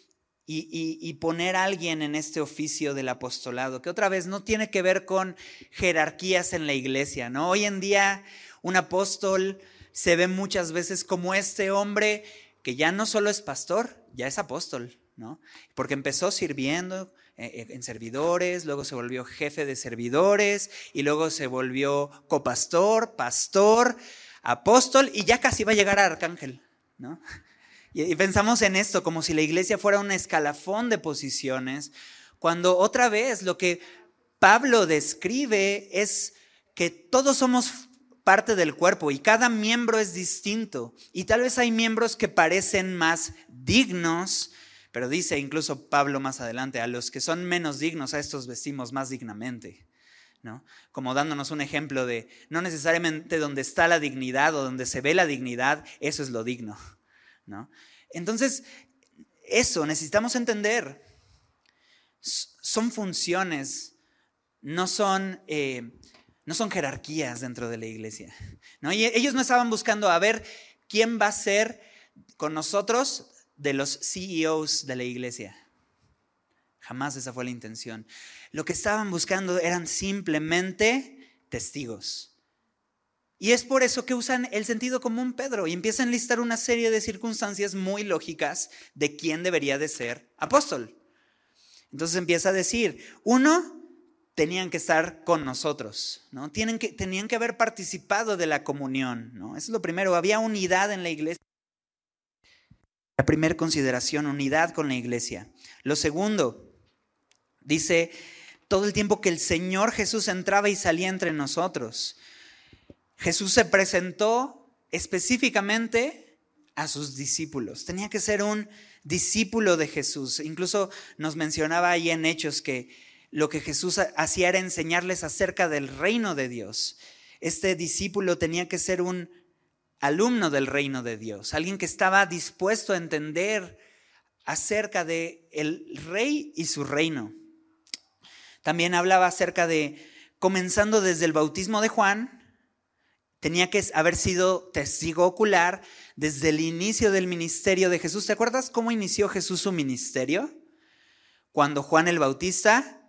y, poner a alguien en este oficio del apostolado, que otra vez no tiene que ver con jerarquías en la iglesia, ¿no? Hoy en día un apóstol se ve muchas veces como este hombre que ya no solo es pastor, ya es apóstol, ¿no? Porque empezó sirviendo, en servidores, luego se volvió jefe de servidores y luego se volvió copastor, pastor, apóstol y ya casi va a llegar a arcángel, ¿no? Y, pensamos en esto como si la iglesia fuera un escalafón de posiciones, cuando otra vez lo que Pablo describe es que todos somos parte del cuerpo y cada miembro es distinto. Y tal vez hay miembros que parecen más dignos pero dice incluso Pablo más adelante, a los que son menos dignos, a estos vestimos más dignamente. ¿no? Como dándonos un ejemplo de no necesariamente donde está la dignidad o donde se ve la dignidad, eso es lo digno. ¿no? Entonces, eso necesitamos entender. Son funciones, no son, eh, no son jerarquías dentro de la iglesia. ¿no? Y ellos no estaban buscando a ver quién va a ser con nosotros de los CEOs de la iglesia. Jamás esa fue la intención. Lo que estaban buscando eran simplemente testigos. Y es por eso que usan el sentido común Pedro y empiezan a listar una serie de circunstancias muy lógicas de quién debería de ser apóstol. Entonces empieza a decir, uno, tenían que estar con nosotros, ¿no? Tienen que, tenían que haber participado de la comunión, ¿no? Eso es lo primero, había unidad en la iglesia. La primera consideración, unidad con la iglesia. Lo segundo, dice, todo el tiempo que el Señor Jesús entraba y salía entre nosotros. Jesús se presentó específicamente a sus discípulos. Tenía que ser un discípulo de Jesús. Incluso nos mencionaba ahí en Hechos que lo que Jesús hacía era enseñarles acerca del reino de Dios. Este discípulo tenía que ser un alumno del reino de Dios, alguien que estaba dispuesto a entender acerca de el rey y su reino. También hablaba acerca de comenzando desde el bautismo de Juan, tenía que haber sido testigo ocular desde el inicio del ministerio de Jesús. ¿Te acuerdas cómo inició Jesús su ministerio? Cuando Juan el Bautista,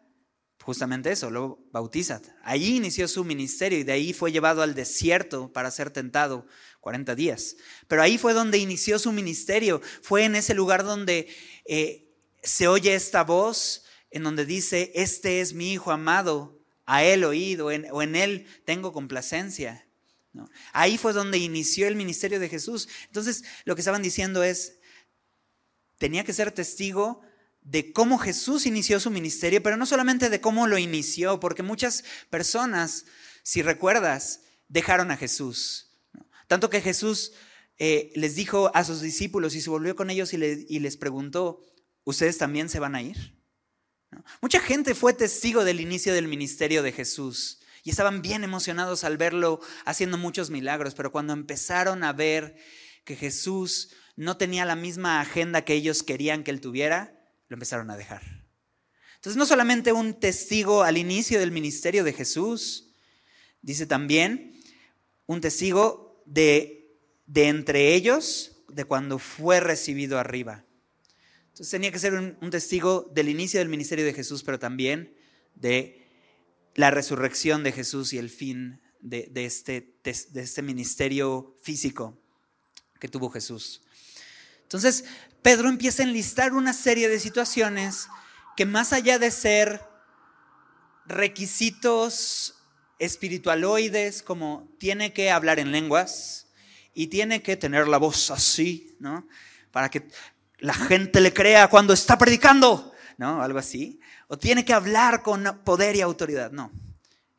justamente eso, lo bautiza. Allí inició su ministerio y de ahí fue llevado al desierto para ser tentado 40 días. Pero ahí fue donde inició su ministerio. Fue en ese lugar donde eh, se oye esta voz, en donde dice, este es mi Hijo amado, a Él oído, o en Él tengo complacencia. Ahí fue donde inició el ministerio de Jesús. Entonces, lo que estaban diciendo es, tenía que ser testigo de cómo Jesús inició su ministerio, pero no solamente de cómo lo inició, porque muchas personas, si recuerdas, dejaron a Jesús. Tanto que Jesús eh, les dijo a sus discípulos y se volvió con ellos y, y les preguntó, ¿ustedes también se van a ir? Mucha gente fue testigo del inicio del ministerio de Jesús, y estaban bien emocionados al verlo haciendo muchos milagros, pero cuando empezaron a ver que Jesús no tenía la misma agenda que ellos querían que él tuviera, lo empezaron a dejar. Entonces, no solamente un testigo al inicio del ministerio de Jesús, dice también un testigo de, de entre ellos, de cuando fue recibido arriba. Entonces tenía que ser un, testigo del inicio del ministerio de Jesús, pero también de la resurrección de Jesús y el fin de, este, de, este ministerio físico que tuvo Jesús. Entonces, Pedro empieza a enlistar una serie de situaciones que más allá de ser requisitos espiritualoides, como tiene que hablar en lenguas y tiene que tener la voz así, ¿no? Para que la gente le crea cuando está predicando, ¿no? Algo así o tiene que hablar con poder y autoridad. No,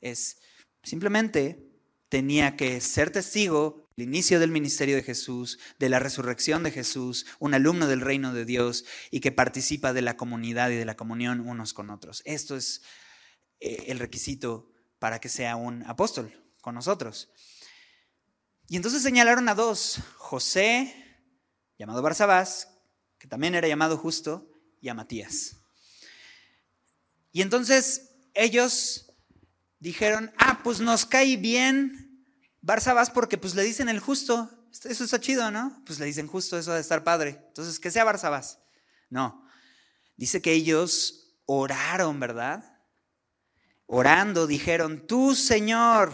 es simplemente tenía que ser testigo del inicio del ministerio de Jesús, de la resurrección de Jesús, un alumno del reino de Dios y que participa de la comunidad y de la comunión unos con otros. Esto es eh, el requisito para que sea un apóstol con nosotros. Y entonces señalaron a dos, José, llamado Barsabás, que también era llamado justo, y a Matías. Y entonces ellos dijeron, ah, pues nos cae bien Barsabás porque pues le dicen el justo. Eso está chido, ¿no? Pues le dicen justo, eso de estar padre. Entonces, que sea Barsabás. No. Dice que ellos oraron, ¿verdad? Orando dijeron, tú Señor,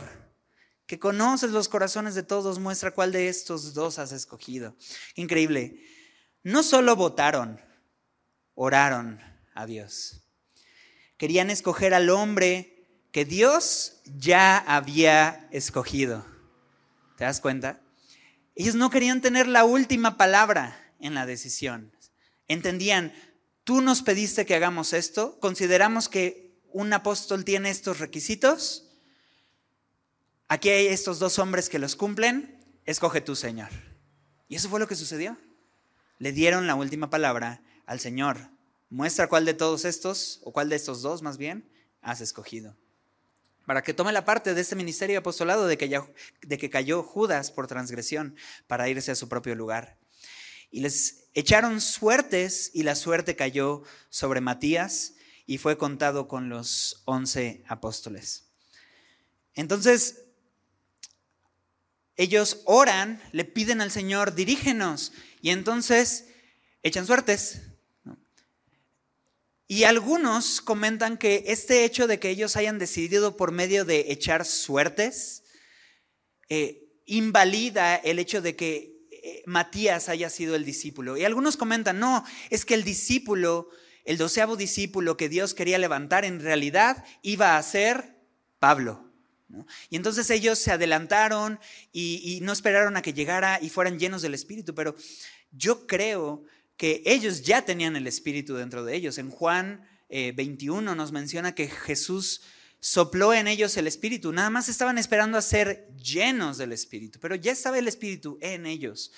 que conoces los corazones de todos, muestra cuál de estos dos has escogido. Increíble. No solo votaron, oraron a Dios. Querían escoger al hombre que Dios ya había escogido. ¿Te das cuenta? Ellos no querían tener la última palabra en la decisión. Entendían, tú nos pediste que hagamos esto, consideramos que un apóstol tiene estos requisitos, aquí hay estos dos hombres que los cumplen, escoge tú, Señor. Y eso fue lo que sucedió. Le dieron la última palabra al Señor. Muestra cuál de todos estos, o cuál de estos dos más bien, has escogido. Para que tome la parte de este ministerio apostolado de que, de que cayó Judas por transgresión para irse a su propio lugar. Y les echaron suertes y la suerte cayó sobre Matías y fue contado con los once apóstoles. Entonces, ellos oran, le piden al Señor, dirígenos, y entonces echan suertes. Y algunos comentan que este hecho de que ellos hayan decidido por medio de echar suertes eh, invalida el hecho de que eh, Matías haya sido el discípulo. Y algunos comentan, no, es que el discípulo, el doceavo discípulo que Dios quería levantar, en realidad iba a ser Pablo. Y entonces ellos se adelantaron y, no esperaron a que llegara y fueran llenos del Espíritu, pero yo creo que ellos ya tenían el Espíritu dentro de ellos. En Juan 21 eh, nos menciona que Jesús sopló en ellos el Espíritu, nada más estaban esperando a ser llenos del Espíritu, pero ya estaba el Espíritu en ellos.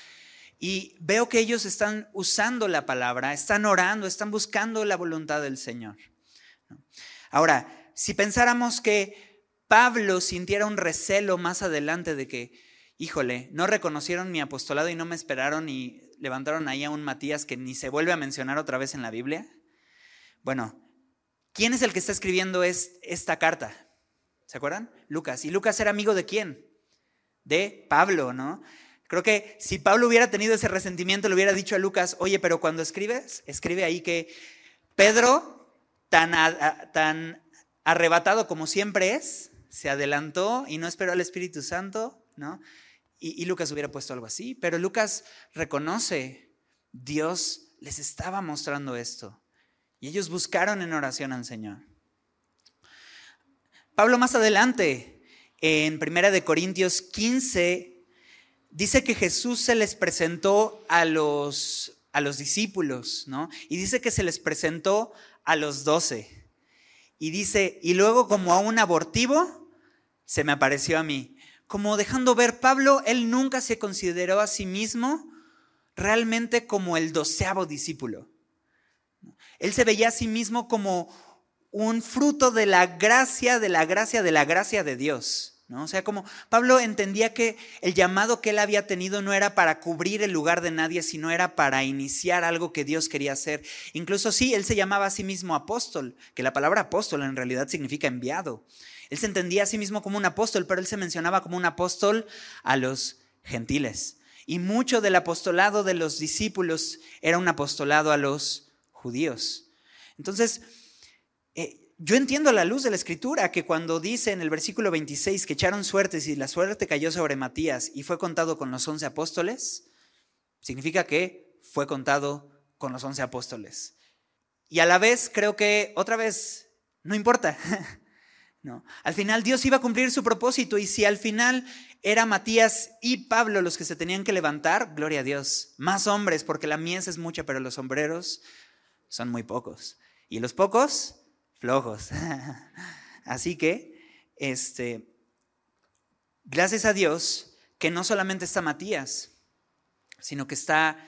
Y veo que ellos están usando la palabra, están orando, están buscando la voluntad del Señor. Ahora, si pensáramos que Pablo sintiera un recelo más adelante de que, híjole, no reconocieron mi apostolado y no me esperaron y levantaron ahí a un Matías que ni se vuelve a mencionar otra vez en la Biblia. Bueno, ¿quién es el que está escribiendo esta carta? ¿Se acuerdan? Lucas. ¿Y Lucas era amigo de quién? De Pablo, ¿no? Creo que si Pablo hubiera tenido ese resentimiento, le hubiera dicho a Lucas, oye, pero cuando escribes, escribe ahí que Pedro, tan, tan arrebatado como siempre es, se adelantó y no esperó al Espíritu Santo, ¿no? Y, Lucas hubiera puesto algo así, pero Lucas reconoce, Dios les estaba mostrando esto. Y ellos buscaron en oración al Señor. Pablo más adelante, en Primera de Corintios 15, dice que Jesús se les presentó a los, a los discípulos, ¿no? Y dice que se les presentó a los doce. Y dice, y luego como a un abortivo, se me apareció a mí. Como dejando ver, Pablo, él nunca se consideró a sí mismo realmente como el doceavo discípulo. Él se veía a sí mismo como un fruto de la gracia, de la gracia, de la gracia de Dios. ¿No? O sea, como Pablo entendía que el llamado que él había tenido no era para cubrir el lugar de nadie, sino era para iniciar algo que Dios quería hacer. Incluso sí, él se llamaba a sí mismo apóstol, que la palabra apóstol en realidad significa enviado. Él se entendía a sí mismo como un apóstol, pero él se mencionaba como un apóstol a los gentiles. Y mucho del apostolado de los discípulos era un apostolado a los judíos. Entonces, yo entiendo la luz de la escritura que cuando dice en el versículo 26 que echaron suertes y la suerte cayó sobre Matías y fue contado con los once apóstoles, significa que fue contado con los once apóstoles. Y a la vez creo que otra vez, no importa, No. Al final Dios iba a cumplir su propósito y si al final era Matías y Pablo los que se tenían que levantar, gloria a Dios, más hombres, porque la mies es mucha, pero los sombreros son muy pocos. Y los pocos, flojos. Así que, este, gracias a Dios que no solamente está Matías, sino que está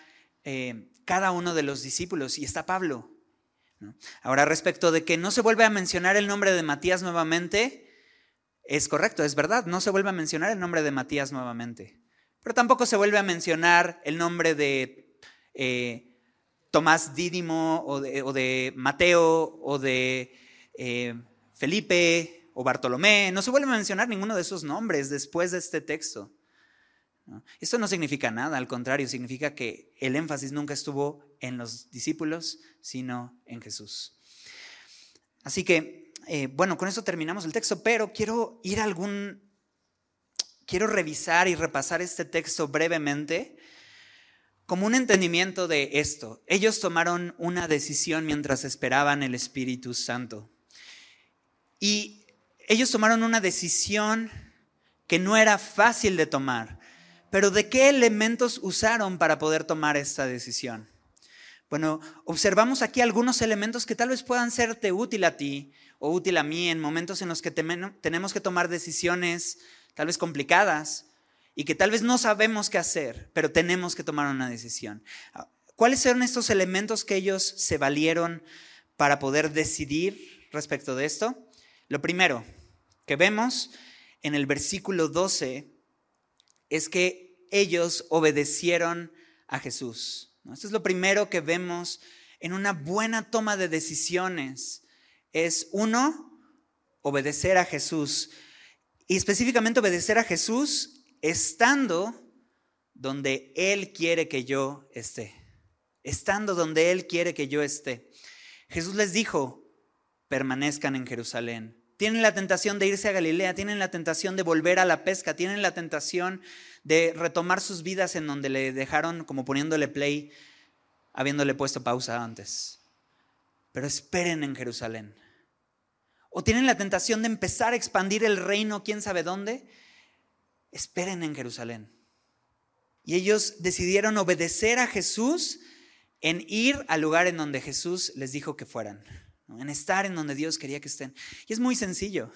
eh, cada uno de los discípulos y está Pablo. Ahora, respecto de que no se vuelve a mencionar el nombre de Matías nuevamente, es correcto, es verdad, no se vuelve a mencionar el nombre de Matías nuevamente. Pero tampoco se vuelve a mencionar el nombre de eh, Tomás Dídimo o de, Mateo o de eh, Felipe o Bartolomé. No se vuelve a mencionar ninguno de esos nombres después de este texto. Esto no significa nada, al contrario, significa que el énfasis nunca estuvo en los discípulos, sino en Jesús. Así que, eh, bueno, con eso terminamos el texto, pero quiero ir a algún, quiero revisar y repasar este texto brevemente como un entendimiento de esto. Ellos tomaron una decisión mientras esperaban el Espíritu Santo. Y ellos tomaron una decisión que no era fácil de tomar. Pero ¿de qué elementos usaron para poder tomar esta decisión? Bueno, observamos aquí algunos elementos que tal vez puedan serte útil a ti o útil a mí en momentos en los que tenemos que tomar decisiones tal vez complicadas y que tal vez no sabemos qué hacer, pero tenemos que tomar una decisión. ¿Cuáles son estos elementos que ellos se valieron para poder decidir respecto de esto? Lo primero que vemos en el versículo 12 es que ellos obedecieron a Jesús. Esto es lo primero que vemos en una buena toma de decisiones. Es uno, obedecer a Jesús. Y específicamente obedecer a Jesús estando donde Él quiere que yo esté. Estando donde Él quiere que yo esté. Jesús les dijo, permanezcan en Jerusalén, tienen la tentación de irse a Galilea, tienen la tentación de volver a la pesca, tienen la tentación de retomar sus vidas en donde le dejaron como poniéndole play, habiéndole puesto pausa antes. Pero esperen en Jerusalén. O tienen la tentación de empezar a expandir el reino, quién sabe dónde. Esperen en Jerusalén. Y ellos decidieron obedecer a Jesús en ir al lugar en donde Jesús les dijo que fueran, en estar en donde Dios quería que estén. Y es muy sencillo.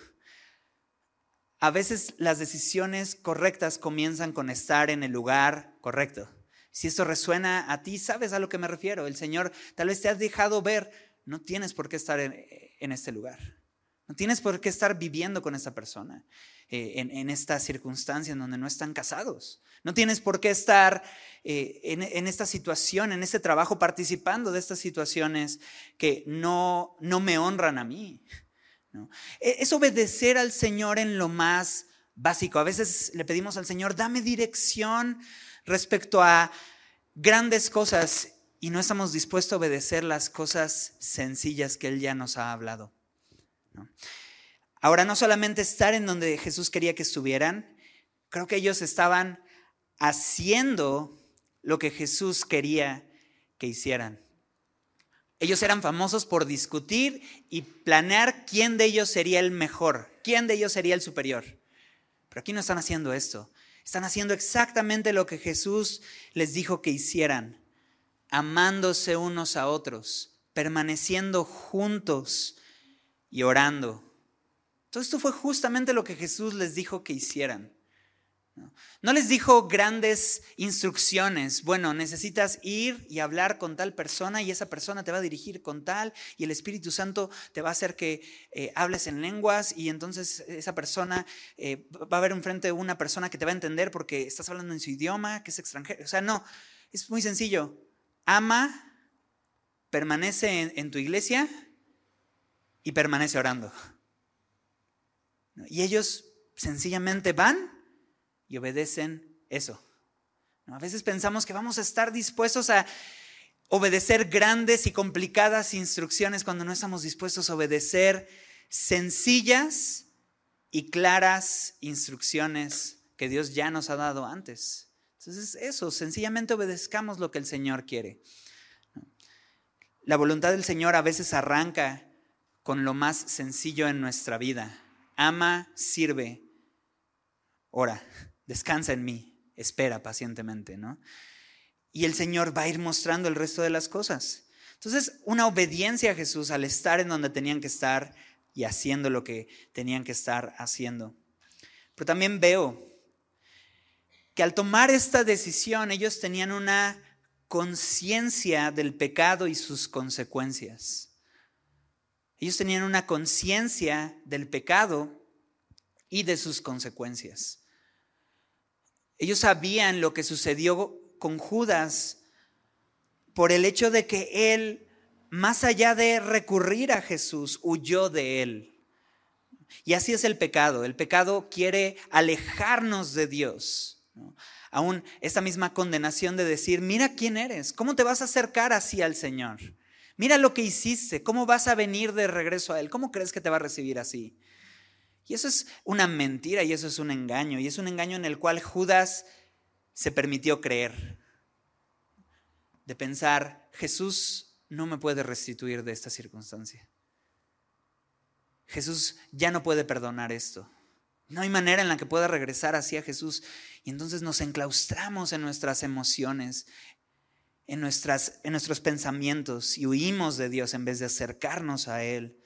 A veces las decisiones correctas comienzan con estar en el lugar correcto. Si esto resuena a ti, sabes a lo que me refiero. El Señor tal vez te ha dejado ver, no tienes por qué estar en, este lugar. No tienes por qué estar viviendo con esta persona eh, en, esta circunstancia en donde no están casados. No tienes por qué estar eh, en, esta situación, en este trabajo, participando de estas situaciones que no, no me honran a mí. E, es obedecer al Señor en lo más básico. A veces le pedimos al Señor, dame dirección respecto a grandes cosas y no estamos dispuestos a obedecer las cosas sencillas que Él ya nos ha hablado. Ahora, no solamente estar en donde Jesús quería que estuvieran, creo que ellos estaban haciendo lo que Jesús quería que hicieran. Ellos eran famosos por discutir y planear quién de ellos sería el mejor, quién de ellos sería el superior. Pero aquí no están haciendo esto. Están haciendo exactamente lo que Jesús les dijo que hicieran, amándose unos a otros, permaneciendo juntos y orando. Todo esto fue justamente lo que Jesús les dijo que hicieran. No les dijo grandes instrucciones. Bueno, necesitas ir y hablar con tal persona y esa persona te va a dirigir con tal y el Espíritu Santo te va a hacer que eh, hables en lenguas y entonces esa persona eh, va a haber enfrente una persona que te va a entender porque estás hablando en su idioma, que es extranjero. O sea, no, es muy sencillo. Ama, permanece en tu iglesia y permanece orando. Y ellos sencillamente van y obedecen eso. A veces pensamos que vamos a estar dispuestos a obedecer grandes y complicadas instrucciones cuando no estamos dispuestos a obedecer sencillas y claras instrucciones que Dios ya nos ha dado antes. Entonces, eso, sencillamente obedezcamos lo que el Señor quiere. La voluntad del Señor a veces arranca con lo más sencillo en nuestra vida. Ama, sirve, ora descansa en mí, espera pacientemente, ¿no? Y el Señor va a ir mostrando el resto de las cosas. Entonces, una obediencia a Jesús al estar en donde tenían que estar y haciendo lo que tenían que estar haciendo. Pero también veo que al tomar esta decisión ellos tenían una conciencia del pecado y sus consecuencias. Ellos tenían una conciencia del pecado y de sus consecuencias. Ellos sabían lo que sucedió con Judas por el hecho de que él, más allá de recurrir a Jesús, huyó de él. Y así es el pecado. El pecado quiere alejarnos de Dios. Aún esta misma condenación de decir, mira quién eres, cómo te vas a acercar así al Señor. Mira lo que hiciste, cómo vas a venir de regreso a Él, cómo crees que te va a recibir así. Y eso es una mentira y eso es un engaño. Y es un engaño en el cual Judas se permitió creer. De pensar, Jesús no me puede restituir de esta circunstancia. Jesús ya no puede perdonar esto. No hay manera en la que pueda regresar hacia Jesús. Y entonces nos enclaustramos en nuestras emociones, en, nuestras, en nuestros pensamientos y huimos de Dios en vez de acercarnos a Él.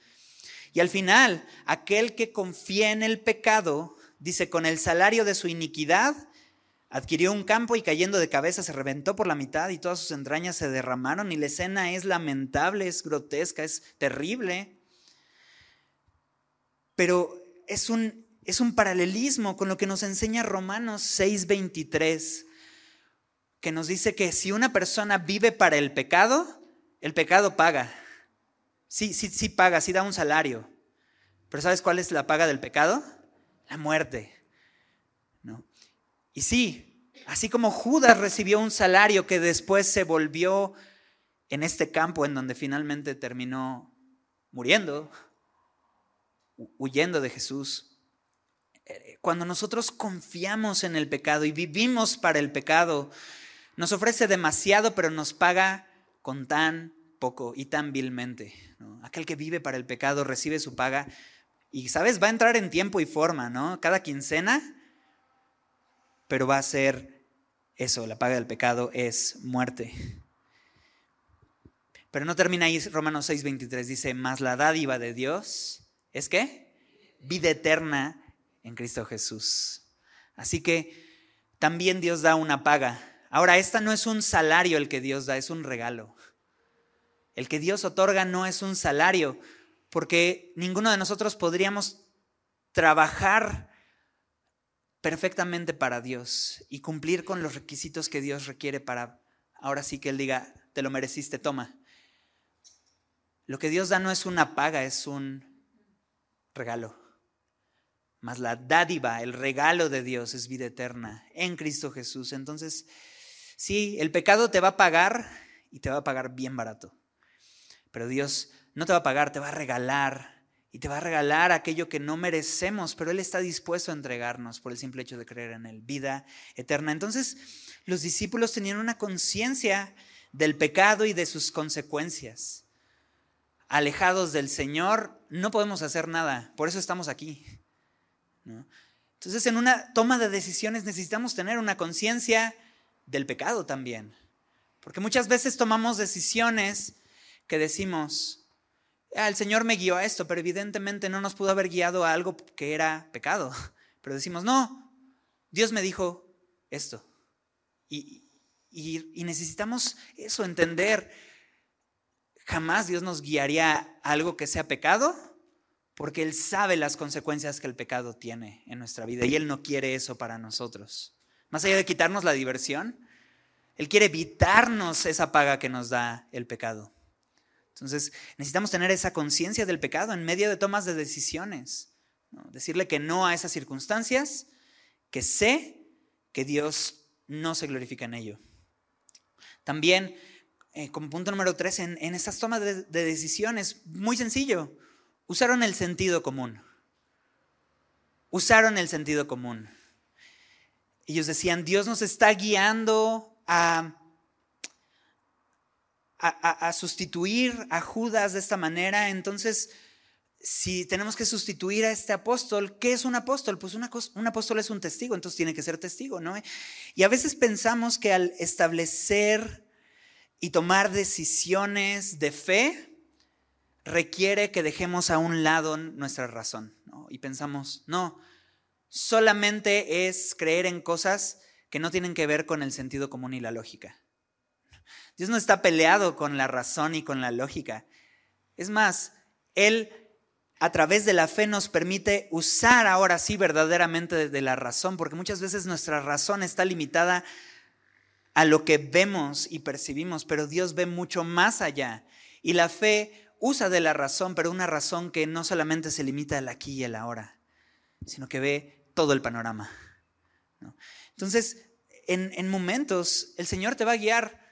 Y al final, aquel que confía en el pecado, dice, con el salario de su iniquidad, adquirió un campo y cayendo de cabeza se reventó por la mitad y todas sus entrañas se derramaron y la escena es lamentable, es grotesca, es terrible. Pero es un, es un paralelismo con lo que nos enseña Romanos 6:23, que nos dice que si una persona vive para el pecado, el pecado paga. Sí, sí, sí paga, sí da un salario. Pero ¿sabes cuál es la paga del pecado? La muerte. ¿No? Y sí, así como Judas recibió un salario que después se volvió en este campo en donde finalmente terminó muriendo, huyendo de Jesús. Eh, cuando nosotros confiamos en el pecado y vivimos para el pecado, nos ofrece demasiado, pero nos paga con tan poco y tan vilmente. Aquel que vive para el pecado recibe su paga y, ¿sabes? Va a entrar en tiempo y forma, ¿no? Cada quincena, pero va a ser eso, la paga del pecado es muerte. Pero no termina ahí, Romanos 6:23 dice, más la dádiva de Dios es que vida eterna en Cristo Jesús. Así que también Dios da una paga. Ahora, esta no es un salario el que Dios da, es un regalo. El que Dios otorga no es un salario, porque ninguno de nosotros podríamos trabajar perfectamente para Dios y cumplir con los requisitos que Dios requiere para, ahora sí que Él diga, te lo mereciste, toma. Lo que Dios da no es una paga, es un regalo. Mas la dádiva, el regalo de Dios es vida eterna en Cristo Jesús. Entonces, sí, el pecado te va a pagar y te va a pagar bien barato. Pero Dios no te va a pagar, te va a regalar. Y te va a regalar aquello que no merecemos, pero Él está dispuesto a entregarnos por el simple hecho de creer en Él, vida eterna. Entonces, los discípulos tenían una conciencia del pecado y de sus consecuencias. Alejados del Señor, no podemos hacer nada, por eso estamos aquí. Entonces, en una toma de decisiones necesitamos tener una conciencia del pecado también, porque muchas veces tomamos decisiones que decimos, ah, el Señor me guió a esto, pero evidentemente no nos pudo haber guiado a algo que era pecado. Pero decimos, no, Dios me dijo esto. Y, y, necesitamos eso, entender. Jamás Dios nos guiaría a algo que sea pecado, porque Él sabe las consecuencias que el pecado tiene en nuestra vida y Él no quiere eso para nosotros. Más allá de quitarnos la diversión, Él quiere evitarnos esa paga que nos da el pecado. Entonces, necesitamos tener esa conciencia del pecado en medio de tomas de decisiones. Decirle que no a esas circunstancias, que sé que Dios no se glorifica en ello. También, eh, como punto número tres, en, en estas tomas de decisiones, muy sencillo, usaron el sentido común. Usaron el sentido común. Ellos decían, Dios nos está guiando a a, sustituir a Judas de esta manera, entonces si tenemos que sustituir a este apóstol, ¿qué es un apóstol? Pues un apóstol es un testigo, entonces tiene que ser testigo, ¿no? Y a veces pensamos que al establecer y tomar decisiones de fe, requiere que dejemos a un lado nuestra razón. Y pensamos, no, solamente es creer en cosas que no tienen que ver con el sentido común y la lógica. Dios no está peleado con la razón y con la lógica. Es más, Él a través de la fe nos permite usar ahora sí verdaderamente de la razón, porque muchas veces nuestra razón está limitada a lo que vemos y percibimos, pero Dios ve mucho más allá. Y la fe usa de la razón, pero una razón que no solamente se limita al aquí y al ahora, sino que ve todo el panorama. Entonces, en, en momentos el Señor te va a guiar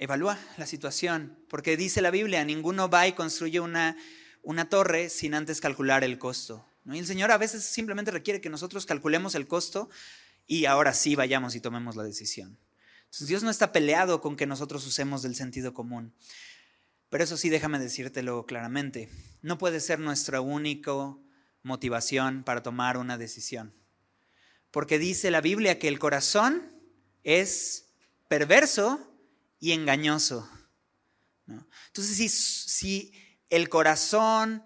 Evalúa la situación, porque dice la Biblia, ninguno va y construye una, una torre sin antes calcular el costo. Y el Señor a veces simplemente requiere que nosotros calculemos el costo y ahora sí vayamos y tomemos la decisión. Entonces Dios no está peleado con que nosotros usemos del sentido común. Pero eso sí, déjame decírtelo claramente, no puede ser nuestra única motivación para tomar una decisión. Porque dice la Biblia que el corazón es perverso y engañoso. Entonces, si, si el corazón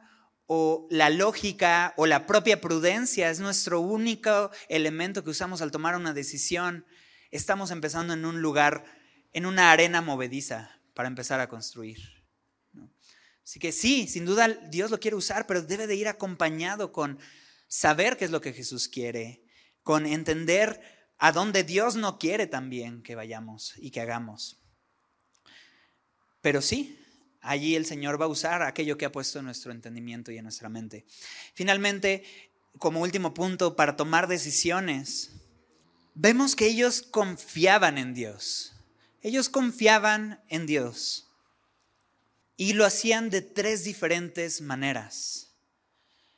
o la lógica o la propia prudencia es nuestro único elemento que usamos al tomar una decisión, estamos empezando en un lugar, en una arena movediza para empezar a construir. Así que sí, sin duda Dios lo quiere usar, pero debe de ir acompañado con saber qué es lo que Jesús quiere, con entender a dónde Dios no quiere también que vayamos y que hagamos. Pero sí, allí el Señor va a usar aquello que ha puesto en nuestro entendimiento y en nuestra mente. Finalmente, como último punto, para tomar decisiones, vemos que ellos confiaban en Dios. Ellos confiaban en Dios. Y lo hacían de tres diferentes maneras.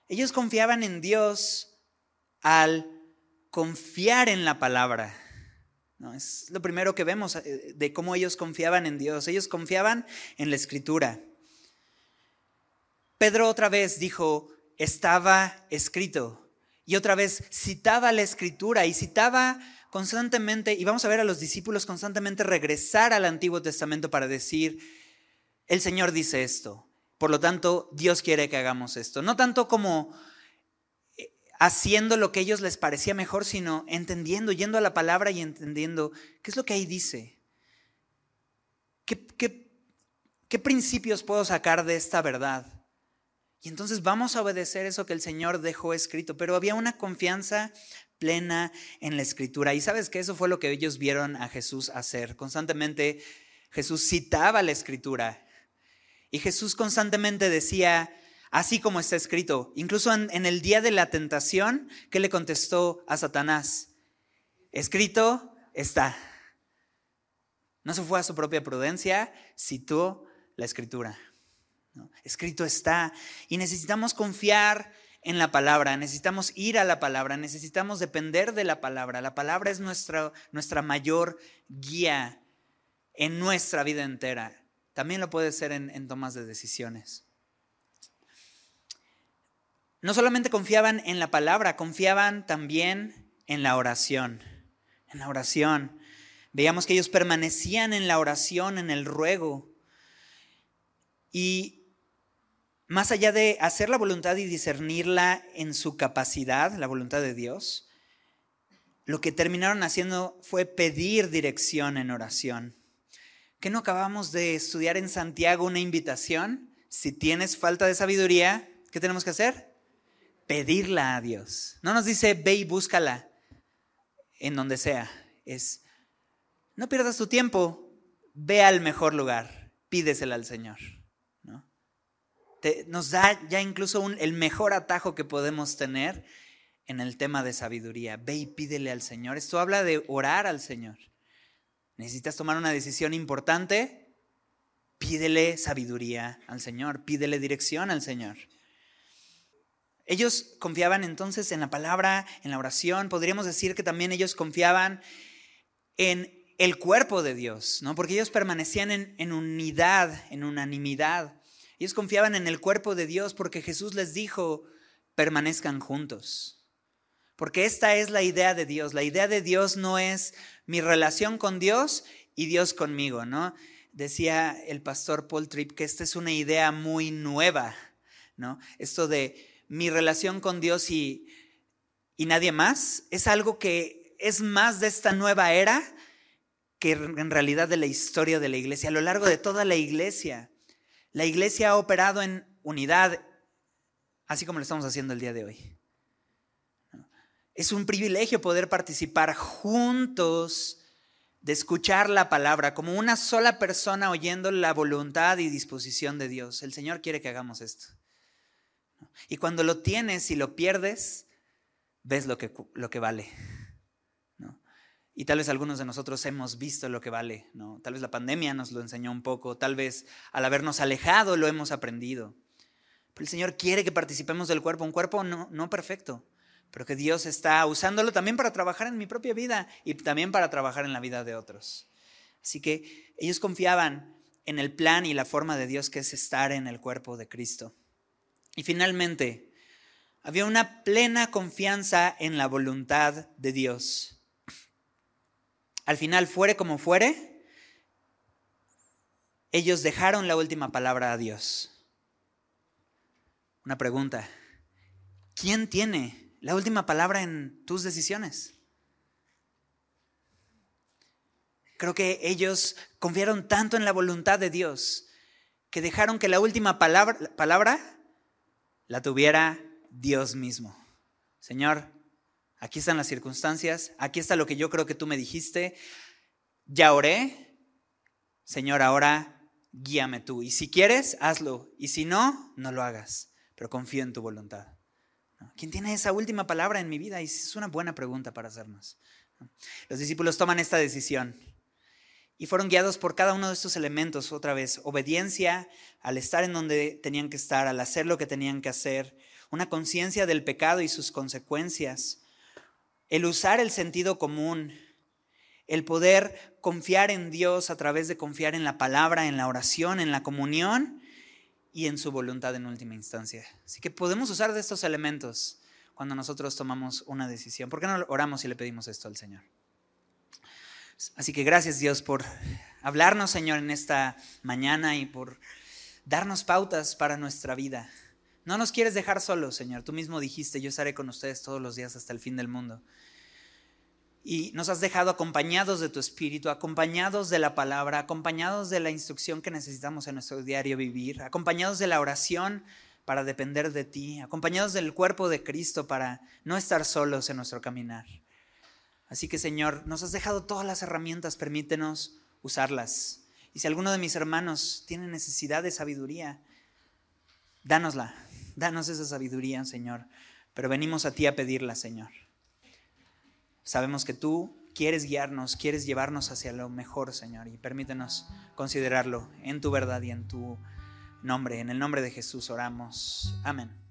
Ellos confiaban en Dios al confiar en la palabra. ¿no? Es lo primero que vemos eh, de cómo ellos confiaban en Dios. Ellos confiaban en la escritura. Pedro otra vez dijo, estaba escrito. Y otra vez citaba la escritura y citaba constantemente, y vamos a ver a los discípulos constantemente regresar al Antiguo Testamento para decir, el Señor dice esto, por lo tanto Dios quiere que hagamos esto. No tanto como eh, haciendo lo que a ellos les parecía mejor, sino entendiendo, yendo a la palabra y entendiendo qué es lo que ahí dice. ¿Qué, qué, qué principios puedo sacar de esta verdad? Y entonces vamos a obedecer eso que el Señor dejó escrito. Pero había una confianza plena en la escritura. Y sabes que eso fue lo que ellos vieron a Jesús hacer. Constantemente Jesús citaba la escritura. Y Jesús constantemente decía, así como está escrito. Incluso en, el día de la tentación, ¿qué le contestó a Satanás? Escrito está. No se fue a su propia prudencia, citó la escritura. Escrito está. Y necesitamos confiar en la palabra, necesitamos ir a la palabra, necesitamos depender de la palabra. La palabra es nuestra, nuestra mayor guía en nuestra vida entera. También lo puede ser en, tomas de decisiones. No solamente confiaban en la palabra, confiaban también en la oración. En la oración. Veíamos que ellos permanecían en la oración, en el ruego. Y más allá de hacer la voluntad y discernirla en su capacidad, la voluntad de Dios, lo que terminaron haciendo fue pedir dirección en oración. ¿Qué no acabamos de estudiar en Santiago una invitación? Si tienes falta de sabiduría, ¿qué tenemos que hacer? Pedirla a Dios. No nos dice ve y búscala en donde sea. Es, no pierdas tu tiempo, ve al mejor lugar, pídesela al Señor nos da ya incluso el mejor atajo que podemos tener en el tema de sabiduría. Ve y pídele al Señor. Esto habla de orar al Señor. Necesitas tomar una decisión importante, pídele sabiduría al Señor, pídele dirección al Señor. Ellos confiaban entonces en la palabra, en la oración. Podríamos decir que también ellos confiaban en el cuerpo de Dios, ¿no? Porque ellos permanecían en, en unidad, en unanimidad. Ellos confiaban en el cuerpo de Dios porque Jesús les dijo, permanezcan juntos. Porque esta es la idea de Dios. La idea de Dios no es mi relación con Dios y Dios conmigo, ¿no? Decía el pastor Paul Tripp que esta es una idea muy nueva, ¿no? Esto de mi relación con Dios y, y nadie más es algo que es más de esta nueva era que en realidad de la historia de la iglesia, a lo largo de toda la iglesia. La iglesia ha operado en unidad, así como lo estamos haciendo el día de hoy. Es un privilegio poder participar juntos de escuchar la palabra como una sola persona oyendo la voluntad y disposición de Dios. El Señor quiere que hagamos esto. Y cuando lo tienes y lo pierdes, ves lo que, lo que vale. Y tal vez algunos de nosotros hemos visto lo que vale, ¿no? Tal vez la pandemia nos lo enseñó un poco, tal vez al habernos alejado lo hemos aprendido. Pero el Señor quiere que participemos del cuerpo, un cuerpo no, no perfecto, pero que Dios está usándolo también para trabajar en mi propia vida y también para trabajar en la vida de otros. Así que ellos confiaban en el plan y la forma de Dios que es estar en el cuerpo de Cristo. Y finalmente, había una plena confianza en la voluntad de Dios. Al final, fuere como fuere, ellos dejaron la última palabra a Dios. Una pregunta. ¿Quién tiene la última palabra en tus decisiones? Creo que ellos confiaron tanto en la voluntad de Dios que dejaron que la última palabra, la tuviera Dios mismo. Señor, Aquí están las circunstancias, aquí está lo que yo creo que tú me dijiste. Ya oré, Señor, ahora guíame tú. Y si quieres, hazlo. Y si no, no lo hagas. Pero confío en tu voluntad. ¿Quién tiene esa última palabra en mi vida? Y es una buena pregunta para hacernos. Los discípulos toman esta decisión y fueron guiados por cada uno de estos elementos, otra vez, obediencia al estar en donde tenían que estar, al hacer lo que tenían que hacer, una conciencia del pecado y sus consecuencias, el usar el sentido común, el poder confiar en Dios a través de confiar en la palabra, en la oración, en la comunión y en su voluntad en última instancia. Así que podemos usar de estos elementos cuando nosotros tomamos una decisión. ¿Por qué no oramos y le pedimos esto al Señor? Así que gracias Dios por hablarnos, Señor, en esta mañana y por darnos pautas para nuestra vida. No nos quieres dejar solos, Señor. Tú mismo dijiste, yo estaré con ustedes todos los días hasta el fin del mundo. Y nos has dejado acompañados de tu espíritu, acompañados de la palabra, acompañados de la instrucción que necesitamos en nuestro diario vivir, acompañados de la oración para depender de ti, acompañados del cuerpo de Cristo para no estar solos en nuestro caminar. Así que Señor, nos has dejado todas las herramientas, permítenos usarlas. Y si alguno de mis hermanos tiene necesidad de sabiduría, dánosla, danos esa sabiduría, Señor. Pero venimos a ti a pedirla, Señor. Sabemos que tú quieres guiarnos, quieres llevarnos hacia lo mejor, Señor, y permítenos considerarlo en tu verdad y en tu nombre. En el nombre de Jesús oramos. Amén.